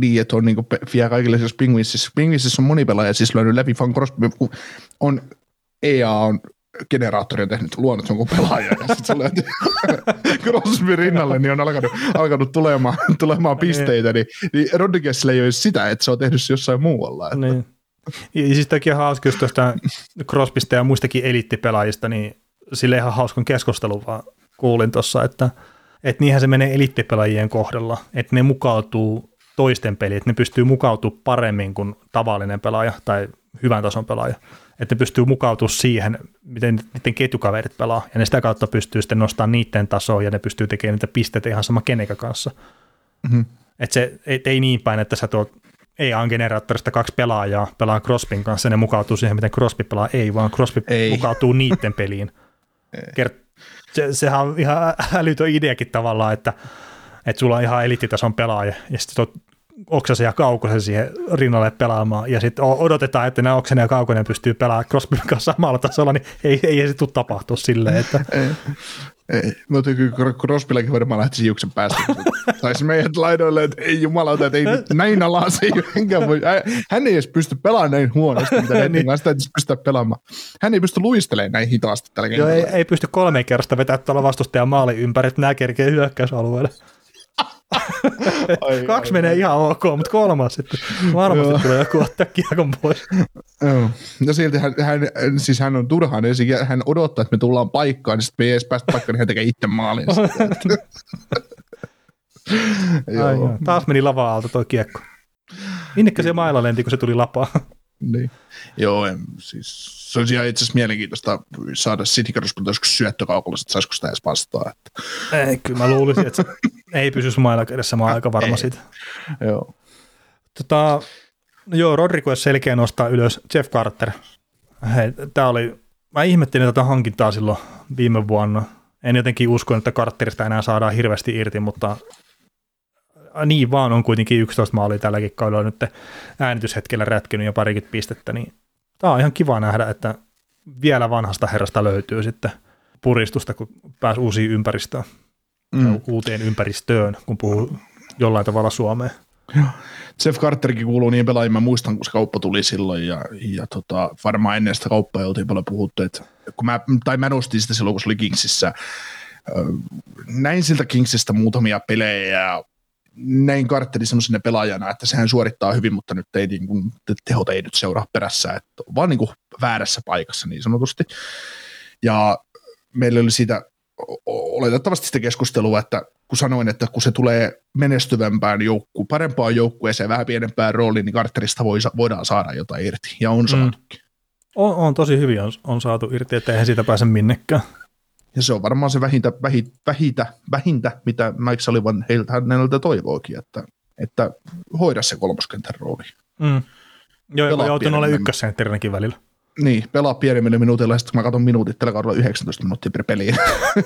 B: Niin, että on niin vielä kaikille siis Penguinsissa. Penguinsissa on moni pelaaja siis löynyt läpi Van Crosby, on EA on generaattori on tehnyt luonut jonkun pelaajan ja sitten se löytyy Crosby rinnalle, niin on alkanut, alkanut tulemaan, tulemaan niin. pisteitä, niin, niin Rodriguezille ei ole sitä, että se on tehnyt se jossain muualla. Että.
C: Niin. Ja siis toki ihan hauska, jos tuosta Crosbysta ja muistakin eliittipelaajista, niin sille ihan hauskan keskustelun vaan kuulin tuossa, että, että niinhän se menee eliittipelaajien kohdalla, että ne mukautuu toisten peliin, että ne pystyy mukautumaan paremmin kuin tavallinen pelaaja tai hyvän tason pelaaja että ne pystyy mukautumaan siihen, miten niiden ketjukaverit pelaa, ja ne sitä kautta pystyy sitten nostamaan niiden tasoa, ja ne pystyy tekemään niitä pisteitä ihan sama kenekä kanssa. Mm-hmm. Että se et, ei niin päin, että sä tuot EA-generaattorista kaksi pelaajaa pelaa Crospin kanssa, ja ne mukautuu siihen, miten Crosby pelaa, ei, vaan Crosby ei. mukautuu niiden peliin. Kert- se, sehän on ihan älytön ideakin tavallaan, että, että sulla on ihan eliittitason pelaaja, ja sitten Oksasen ja Kaukosen siihen rinnalle pelaamaan, ja sitten odotetaan, että nämä Oksanen ja Kaukonen pystyy pelaamaan Crosbyn kanssa samalla tasolla, niin ei, ei se tule tapahtua silleen, että...
B: ei, ei. Mutta kyllä Crosbylläkin varmaan lähtisi hiuksen päästä. Taisi meidät laidoille, että ei jumalauta, että ei näin alas, ei enkä voi. Hän ei edes pysty pelaamaan näin huonosti, mitä niin. kanssa täytyisi pystyä pelaamaan. Hän ei pysty luistelemaan näin hitaasti tällä
C: Joo, ei, ei, pysty kolme kertaa vetää tuolla vastustajan maali ympäri, että nämä kerkee hyökkäysalueelle. Ai, Kaksi ai, menee ai. ihan ok, mutta kolmas sitten varmasti Joo. tulee joku ottaa kiekon pois.
B: Joo. No silti hän, hän, siis hän on turhaan ensin, hän odottaa, että me tullaan paikkaan, niin sitten me ei edes päästä paikkaan, niin hän tekee itse maalin.
C: Ai, joo. Taas meni lava alta tuo kiekko. Minnekä se mailla lenti, kun se tuli lapaa?
B: Niin. Joo, en, siis se olisi ihan itse asiassa mielenkiintoista saada City joskus syöttökaupalla, että saisiko sitä edes vastaa. Että.
C: Ei, kyllä mä luulisin, että ei pysy mailla kädessä, mä oon aika varma ei. siitä.
B: Joo.
C: Tota, joo, Rodrigo selkeä nostaa ylös Jeff Carter. Hei, tää oli, mä ihmettelin tätä hankintaa silloin viime vuonna. En jotenkin usko, että Carterista enää saadaan hirveästi irti, mutta niin vaan on kuitenkin 11 maalia tälläkin kaudella nyt äänityshetkellä rätkinyt jo parikymmentä pistettä, niin tämä on ihan kiva nähdä, että vielä vanhasta herrasta löytyy sitten puristusta, kun pääsi uusiin ympäristöön, mm. uuteen ympäristöön, kun puhuu jollain tavalla Suomeen.
B: Joo. Jeff Carterkin kuuluu niin pelaajia, mä muistan, kun se kauppa tuli silloin, ja, ja tota, varmaan ennen sitä kauppaa oltiin paljon puhuttu, että kun mä, tai mä nostin sitä silloin, kun se oli Kingsissä, näin siltä Kingsistä muutamia pelejä, ja näin Carteri semmoisena pelaajana, että sehän suorittaa hyvin, mutta nyt ei niin kuin, tehot ei nyt seuraa perässä, että vaan niin kuin väärässä paikassa niin sanotusti. Ja meillä oli siitä oletettavasti sitä keskustelua, että kun sanoin, että kun se tulee menestyvämpään joukkuun, parempaan joukkueeseen, vähän pienempään rooliin, niin Carterista voi, voidaan saada jotain irti, ja on saatukin. Mm.
C: On, on tosi hyvin on, on saatu irti, että eihän siitä pääse minnekään.
B: Ja se on varmaan se vähintä, vähintä, vähintä, vähintä mitä Mike Sullivan heiltä häneltä toivookin, että, että hoida se kolmoskentän rooli.
C: Mm. Joo, joutunut olemaan ykkössentterinäkin välillä.
B: Niin, pelaa pienemmillä minuutilla, ja sitten kun mä katson minuutit tällä kaudella 19 minuuttia per peli.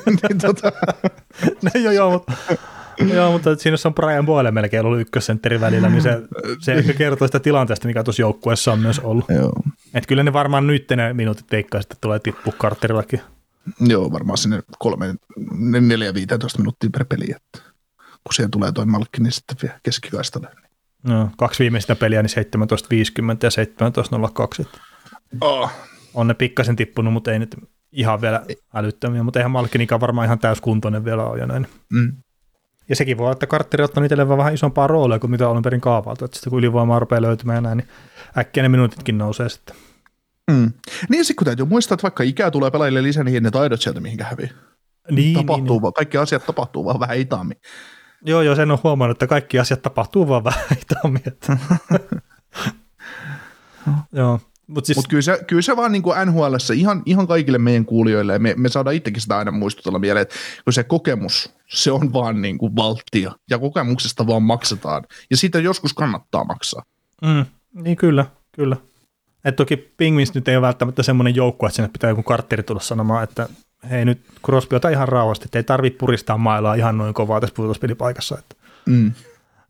B: niin, tota...
C: no, joo, joo, mutta Joo, mutta siinä on Brian Boyle melkein ollut ykkössentteri välillä, niin se, se ehkä kertoo sitä tilanteesta, mikä tuossa joukkueessa on myös ollut.
B: Joo.
C: Et kyllä ne varmaan nyt ne minuutit teikkaa sitten tulee tippua Carterillakin.
B: Joo, varmaan sinne kolme, neljä, 15 minuuttia per peli, että kun siihen tulee toi malkki, niin sitten vielä keskikaistalle.
C: No, kaksi viimeistä peliä, niin 17.50 ja 17.02.
B: Oh.
C: On ne pikkasen tippunut, mutta ei nyt ihan vielä älyttömiä, mutta eihän Malkkinikaan varmaan ihan täyskuntoinen vielä ole jo näin.
B: Mm.
C: Ja sekin voi olla, että kartteri ottaa itselleen vähän isompaa roolia kuin mitä on perin kaavailtu. Että sitten kun ylivoimaa rupeaa löytymään näin, niin äkkiä ne minuutitkin nousee sitten.
B: Mm. Niin ja sitten kun täytyy muistaa, että vaikka ikää tulee pelaajille lisää, niin ne taidot sieltä mihinkä hävii.
C: Niin,
B: tapahtuu
C: niin,
B: vaan, kaikki asiat tapahtuu vaan vähän hitaammin.
C: Joo, joo, sen on huomannut, että kaikki asiat tapahtuu vaan vähän hitaammin. joo. Mutta siis...
B: Mut kyllä, se, kyllä se vaan niin kuin NHL, ihan, ihan kaikille meidän kuulijoille, ja me, me saadaan itsekin sitä aina muistutella mieleen, että kun se kokemus, se on vaan niin kuin valttia, ja kokemuksesta vaan maksetaan, ja siitä joskus kannattaa maksaa.
C: Mm, niin kyllä, kyllä. Et toki Pingvins nyt ei ole välttämättä semmoinen joukko, että sinne pitää joku kartteri tulla sanomaan, että hei nyt Crosby ota ihan rauhasti, että ei tarvitse puristaa mailaa ihan noin kovaa tässä pudotuspelipaikassa. Että,
B: Mm.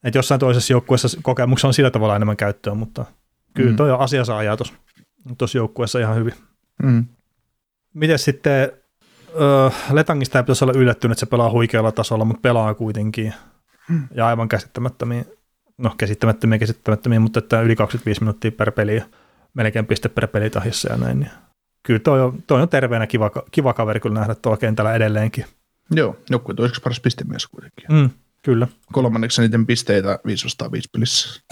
C: että jossain toisessa joukkueessa kokemuksessa on sillä tavalla enemmän käyttöä, mutta kyllä
B: Mm.
C: toi on asiansa ajaa tuossa joukkueessa ihan hyvin.
B: Mm.
C: Miten sitten, Letangista ei pitäisi olla yllättynyt, että se pelaa huikealla tasolla, mutta pelaa kuitenkin. Ja aivan käsittämättömiä, no käsittämättömiä, käsittämättömiä, mutta että yli 25 minuuttia per peli ja melkein piste per peli tahissa ja näin. Niin kyllä toi on, toi on terveenä kiva, kiva kaveri kyllä nähdä tuolla kentällä edelleenkin.
B: Joo, joku toiseksi paras pistemies kuitenkin.
C: Mm, kyllä.
B: Kolmanneksi eniten pisteitä 505 pelissä.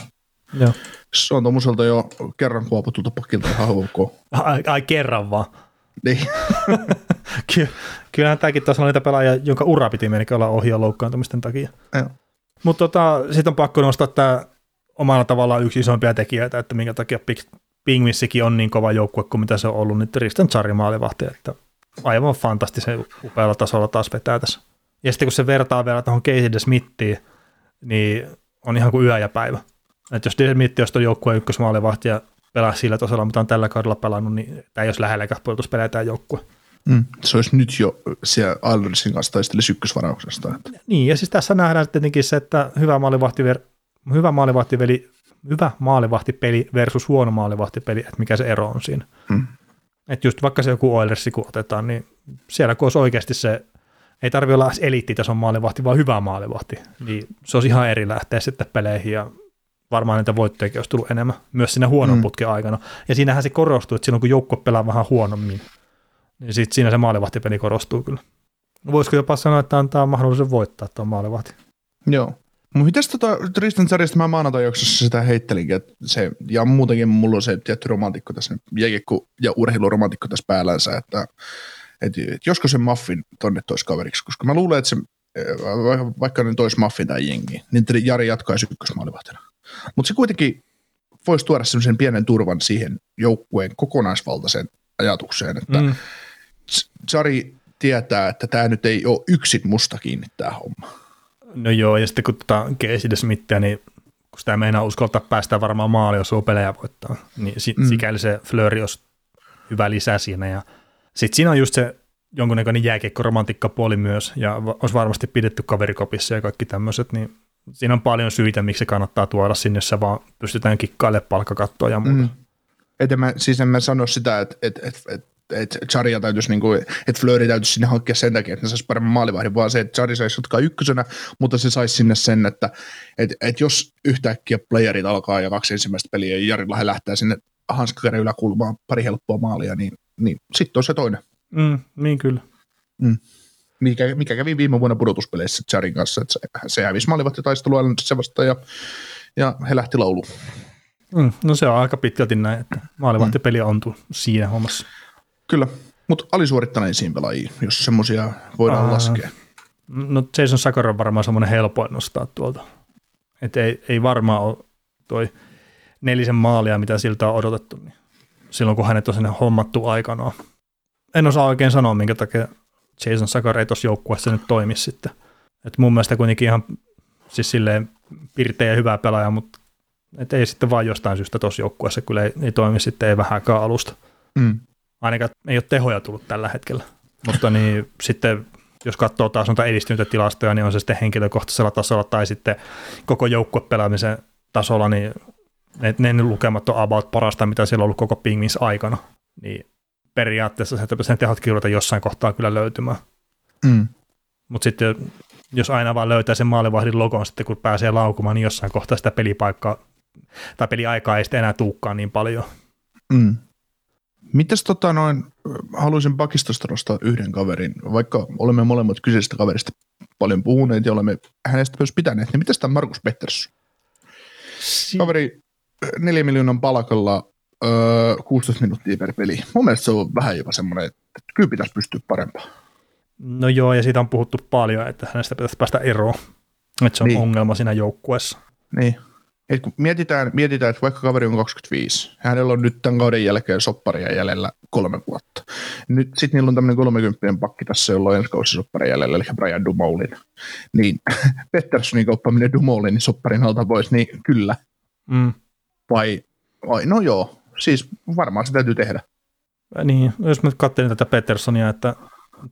C: Joo.
B: Se on tuommoiselta jo kerran kuopatulta pakilta ihan ok.
C: Ai, ai kerran vaan.
B: Niin.
C: Ky- kyllähän tämäkin taas on niitä pelaajia, jonka ura piti melkein olla ohi ja loukkaantumisten takia.
B: Joo.
C: Mutta tota, sitten on pakko nostaa tämä omalla tavallaan yksi isompia tekijöitä, että minkä takia Pik- Pingvissikin on niin kova joukkue kuin mitä se on ollut, niin Tristan Charri maalivahti, että aivan fantastisen upealla tasolla taas vetää tässä. Ja sitten kun se vertaa vielä tuohon Casey Smithiin, niin on ihan kuin yö ja päivä. Että jos Smith olisi tuon joukkueen ykkösmaalivahti ja pelaa sillä tasolla, mitä on tällä kaudella pelannut, niin tämä ei olisi lähelläkään puolustuspelejä tämä joukkue.
B: Mm. Se olisi nyt jo siellä Islandersin kanssa taistelisi ykkösvarauksesta. Että.
C: Niin, ja siis tässä nähdään tietenkin se, että hyvä maalivahti, hyvä maalivahtiveli, hyvä maalivahtipeli versus huono maalivahtipeli, että mikä se ero on siinä.
B: Mm.
C: Että just vaikka se joku Oilersi kun otetaan, niin siellä kun olisi oikeasti se, ei tarvitse olla edes eliittitason maalivahti, vaan hyvä maalivahti, niin se olisi ihan eri lähteä sitten peleihin ja varmaan niitä voittojakin olisi tullut enemmän myös siinä huonon
B: Mm.
C: putken aikana. Ja siinähän se korostuu, että silloin kun joukko pelaa vähän huonommin, niin sitten siinä se maalivahtipeli korostuu kyllä. Voisiko jopa sanoa, että antaa mahdollisuuden voittaa tuon maalivahti?
B: Joo. Mutta mitäs tota Tristan Sarjasta mä maanantai jaksossa sitä heittelinkin, että se, ja muutenkin mulla on se tietty romantikko tässä, jääkiekko ja urheiluromantikko tässä päällänsä, että et, et josko se Muffin tonne tois kaveriksi, koska mä luulen, että se, va- vaikka ne tois Muffin tai jengi, niin Jari jatkaisi ykkösmaalivahtina. Mutta se kuitenkin voisi tuoda semmoisen pienen turvan siihen joukkueen kokonaisvaltaiseen ajatukseen, että mm. Jari tietää, että tämä nyt ei ole yksin musta kiinni tämä homma.
C: No joo, ja sitten kun tota Casey Smithia, niin kun sitä meinaa uskaltaa päästä varmaan maali, jos on pelejä voittaa, niin si-
B: Mm.
C: sikäli se Flöri olisi hyvä lisä siinä. Ja sitten siinä on just se jonkunnäköinen jääkiekko-romantikkapuoli myös, ja va- olisi varmasti pidetty kaverikopissa ja kaikki tämmöiset, niin siinä on paljon syitä, miksi se kannattaa tuoda sinne, jos se vaan pystytään kikkailemaan palkkakattoa ja muuta.
B: Mm. Et en mä, siis en mä sano sitä, että et, et, et, et Charia täytyisi, niinku, että Flööri täytyisi sinne hankkia sen takia, että ne saisi paremman maalivahdin, vaan se, että Chari saisi jatkaa ykkösenä, mutta se saisi sinne sen, että et, et jos yhtäkkiä playerit alkaa ja kaksi ensimmäistä peliä ja Jari Lahe lähtee sinne hanskakäden yläkulmaan pari helppoa maalia, niin, niin sitten on se toinen.
C: Mm, niin kyllä.
B: Mikä, mikä kävi viime vuonna pudotuspeleissä Charin kanssa, että se, se hävisi maalivahtitaistelua se vastaan ja, ja he lähti lauluun.
C: Mm, no se on aika pitkälti näin, että maalivahtipeli on tu- siinä hommassa.
B: Kyllä, mutta alisuorittaneisiin pelaajia, jos semmoisia voidaan
C: Aa.
B: laskea.
C: No Jason Sakar on varmaan semmoinen helpoin nostaa tuolta. Et ei, ei varmaan ole toi nelisen maalia, mitä siltä on odotettu, niin silloin kun hänet on sinne hommattu aikanaan. En osaa oikein sanoa, minkä takia Jason Sakar ei tuossa joukkueessa nyt toimi sitten. Et mun mielestä kuitenkin ihan siis silleen pirteä ja hyvä pelaaja, mutta et ei sitten vaan jostain syystä tuossa joukkueessa kyllä ei, ei toimi sitten ei vähänkään alusta
B: Mm.
C: ainakaan ei ole tehoja tullut tällä hetkellä. Mutta niin sitten jos katsoo taas noita edistyneitä tilastoja, niin on se sitten henkilökohtaisella tasolla tai sitten koko joukkuepelaamisen tasolla, niin ne, ne lukemat on about parasta, mitä siellä on ollut koko Pingvins aikana. Niin periaatteessa se, että sen tehot kirjoita jossain kohtaa kyllä löytymään.
B: Mm.
C: Mutta sitten jos aina vaan löytää sen maalivahdin logon sitten, kun pääsee laukumaan, niin jossain kohtaa sitä pelipaikkaa tai peliaikaa ei sitten enää tuukkaan niin paljon.
B: Mm. Mitäs tota noin, haluaisin pakistosta nostaa yhden kaverin, vaikka olemme molemmat kyseisestä kaverista paljon puhuneet ja olemme hänestä myös pitäneet, niin mitä tämä Markus Pettersson?
C: Si-
B: Kaveri neljä miljoonan palkalla öö, 16 minuuttia per peli. Mun mielestä se on vähän jopa semmoinen, että kyllä pitäisi pystyä parempaan.
C: No joo, ja siitä on puhuttu paljon, että hänestä pitäisi päästä eroon. Että se on
B: Niin.
C: ongelma siinä joukkueessa.
B: Niin. Et kun mietitään, mietitään, että vaikka kaveri on 25, hänellä on nyt tämän kauden jälkeen sopparia jäljellä kolme vuotta. Nyt sitten niillä on tämmöinen 30 pakki tässä, jolla on ensi kausi sopparia jäljellä, eli Brian Dumoulin. Niin Petterssonin kauppaaminen Dumoulin sopparin alta pois, niin kyllä.
C: Mm.
B: Vai, vai, no joo, siis varmaan se täytyy tehdä.
C: Niin, jos mä nyt katselin tätä Petersonia, että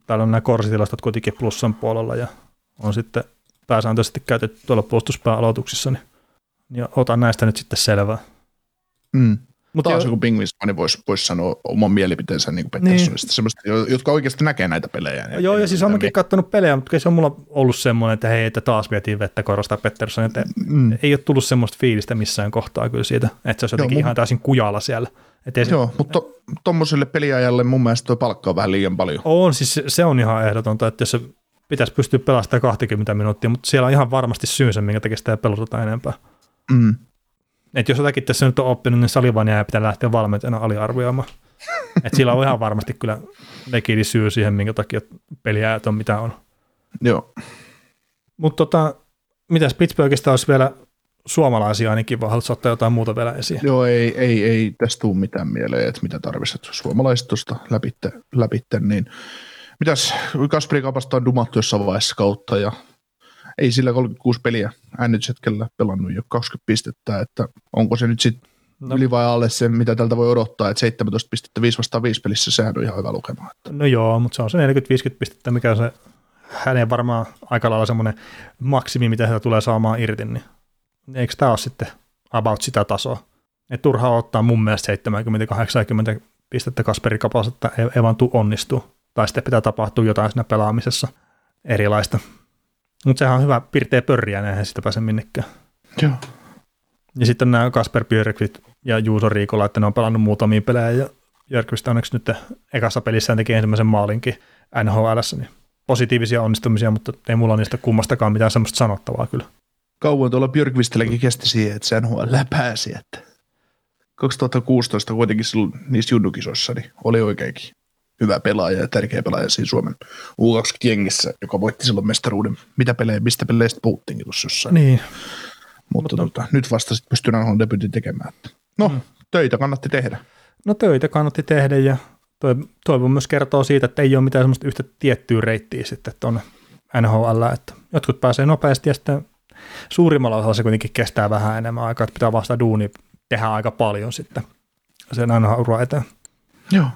C: täällä on nämä korsitilastot kuitenkin plussan puolella ja on sitten pääsääntöisesti käytetty tuolla puolustuspääaloituksissa, niin, niin otan näistä nyt sitten selvää.
B: Mm.
C: Mutta
B: Taas
C: jo,
B: joku Pingvins fani voisi vois sanoa oman mielipiteensä niin Petterssonista, niin. semmoista, jotka oikeasti näkee näitä pelejä.
C: joo, ja siis olen
B: Mitä
C: katsonut pelejä, mutta se on mulla ollut semmoinen, että hei, että taas vietiin vettä korostaa Pettersson, että
B: Mm.
C: ei ole tullut semmoista fiilistä missään kohtaa kyllä siitä, että se olisi jotenkin
B: mun-
C: ihan täysin kujalla siellä. Että ei se,
B: Joo, mutta tuommoiselle peliajalle mun mielestä tuo palkka on vähän liian paljon.
C: On, siis se- se on ihan ehdotonta, että jos se pitäisi pystyä pelastamaan 20 minuuttia, mutta siellä on ihan varmasti syynsä, minkä takia sitä ei enempää.
B: Mm.
C: Et jos jotakin tässä nyt on oppinut, niin Salivania pitää lähteä valmentajana aliarvioimaan. Et sillä on ihan varmasti kyllä legidi syy siihen, minkä takia peliäät on mitä on.
B: Joo.
C: Mutta tota, mitäs Pittsburghista olisi vielä suomalaisia ainakin, vai haluatko ottaa jotain muuta vielä esiin?
B: Joo, ei, ei, ei tästä tule mitään mieleen, että mitä tarvitset suomalaiset tuosta läpitte, läpitte, niin mitäs Kasperi Kapasta on dumattu jossain vaiheessa kautta ja ei sillä 36 peliä NHLllä pelannut jo 20 pistettä, että onko se nyt sitten No. yli vai alle se, mitä tältä voi odottaa, että 17 pistettä 5 vastaan 5 pelissä, sehän on ihan hyvä lukema. Että.
C: No joo, mutta se on se 40-50 pistettä, mikä on se hänen varmaan aika lailla semmoinen maksimi, mitä hän tulee saamaan irti, niin eikö tämä ole sitten about sitä tasoa? Et turhaa ottaa mun mielestä 70-80 pistettä Kasperi Kapasta, että ei, ei vaan tuu onnistuu. Tai sitten pitää tapahtua jotain siinä pelaamisessa erilaista. Mutta sehän on hyvä pirteä pörriä, eihän sitä pääse minnekään.
B: Joo.
C: Ja sitten nämä Kasper Björkvist ja Juuso Riikola, että ne on pelannut muutamia pelejä ja Björkvist onneksi nyt ekassa pelissään teki ensimmäisen maalinkin NHLssä, niin positiivisia onnistumisia, mutta ei mulla niistä kummastakaan mitään semmoista sanottavaa kyllä.
B: Kauan tuolla Björkvistelläkin kesti siihen, että se NHL pääsi, että 2016 kuitenkin silloin niissä junnukisoissa niin oli oikeinkin hyvä pelaaja ja tärkeä pelaaja siinä Suomen U20-jengissä, joka voitti silloin mestaruuden. Mitä pelejä, mistä peleistä puhuttiinkin tuossa jossain.
C: Niin,
B: Mutta tota, nyt vasta sitten pystyn NHL debutin tekemään. No, mm. töitä kannatti tehdä.
C: no töitä kannatti tehdä ja toi, toivon myös kertoo siitä, että ei ole mitään semmoista yhtä tiettyä reittiä sitten tuonne NHL, että jotkut pääsee nopeasti ja sitten suurimmalla osalla se kuitenkin kestää vähän enemmän aikaa, että pitää vasta duuni tehdä aika paljon sitten sen aina ura eteen.
B: Joo.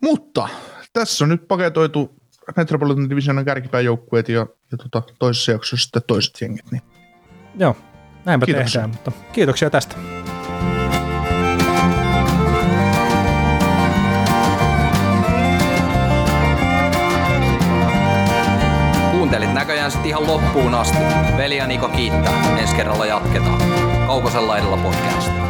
B: Mutta tässä on nyt paketoitu Metropolitan Divisionan kärkipääjoukkueet ja, ja tota, toisessa jaksossa sitten toiset jengit. Niin.
C: Joo, näinpä
B: Kiitoksia.
C: tehdään, mutta kiitoksia tästä.
A: Kuuntelit näköjään sitten ihan loppuun asti. Veli ja Niko kiittää. Ensi kerralla jatketaan. Kaukosella edellä podcast.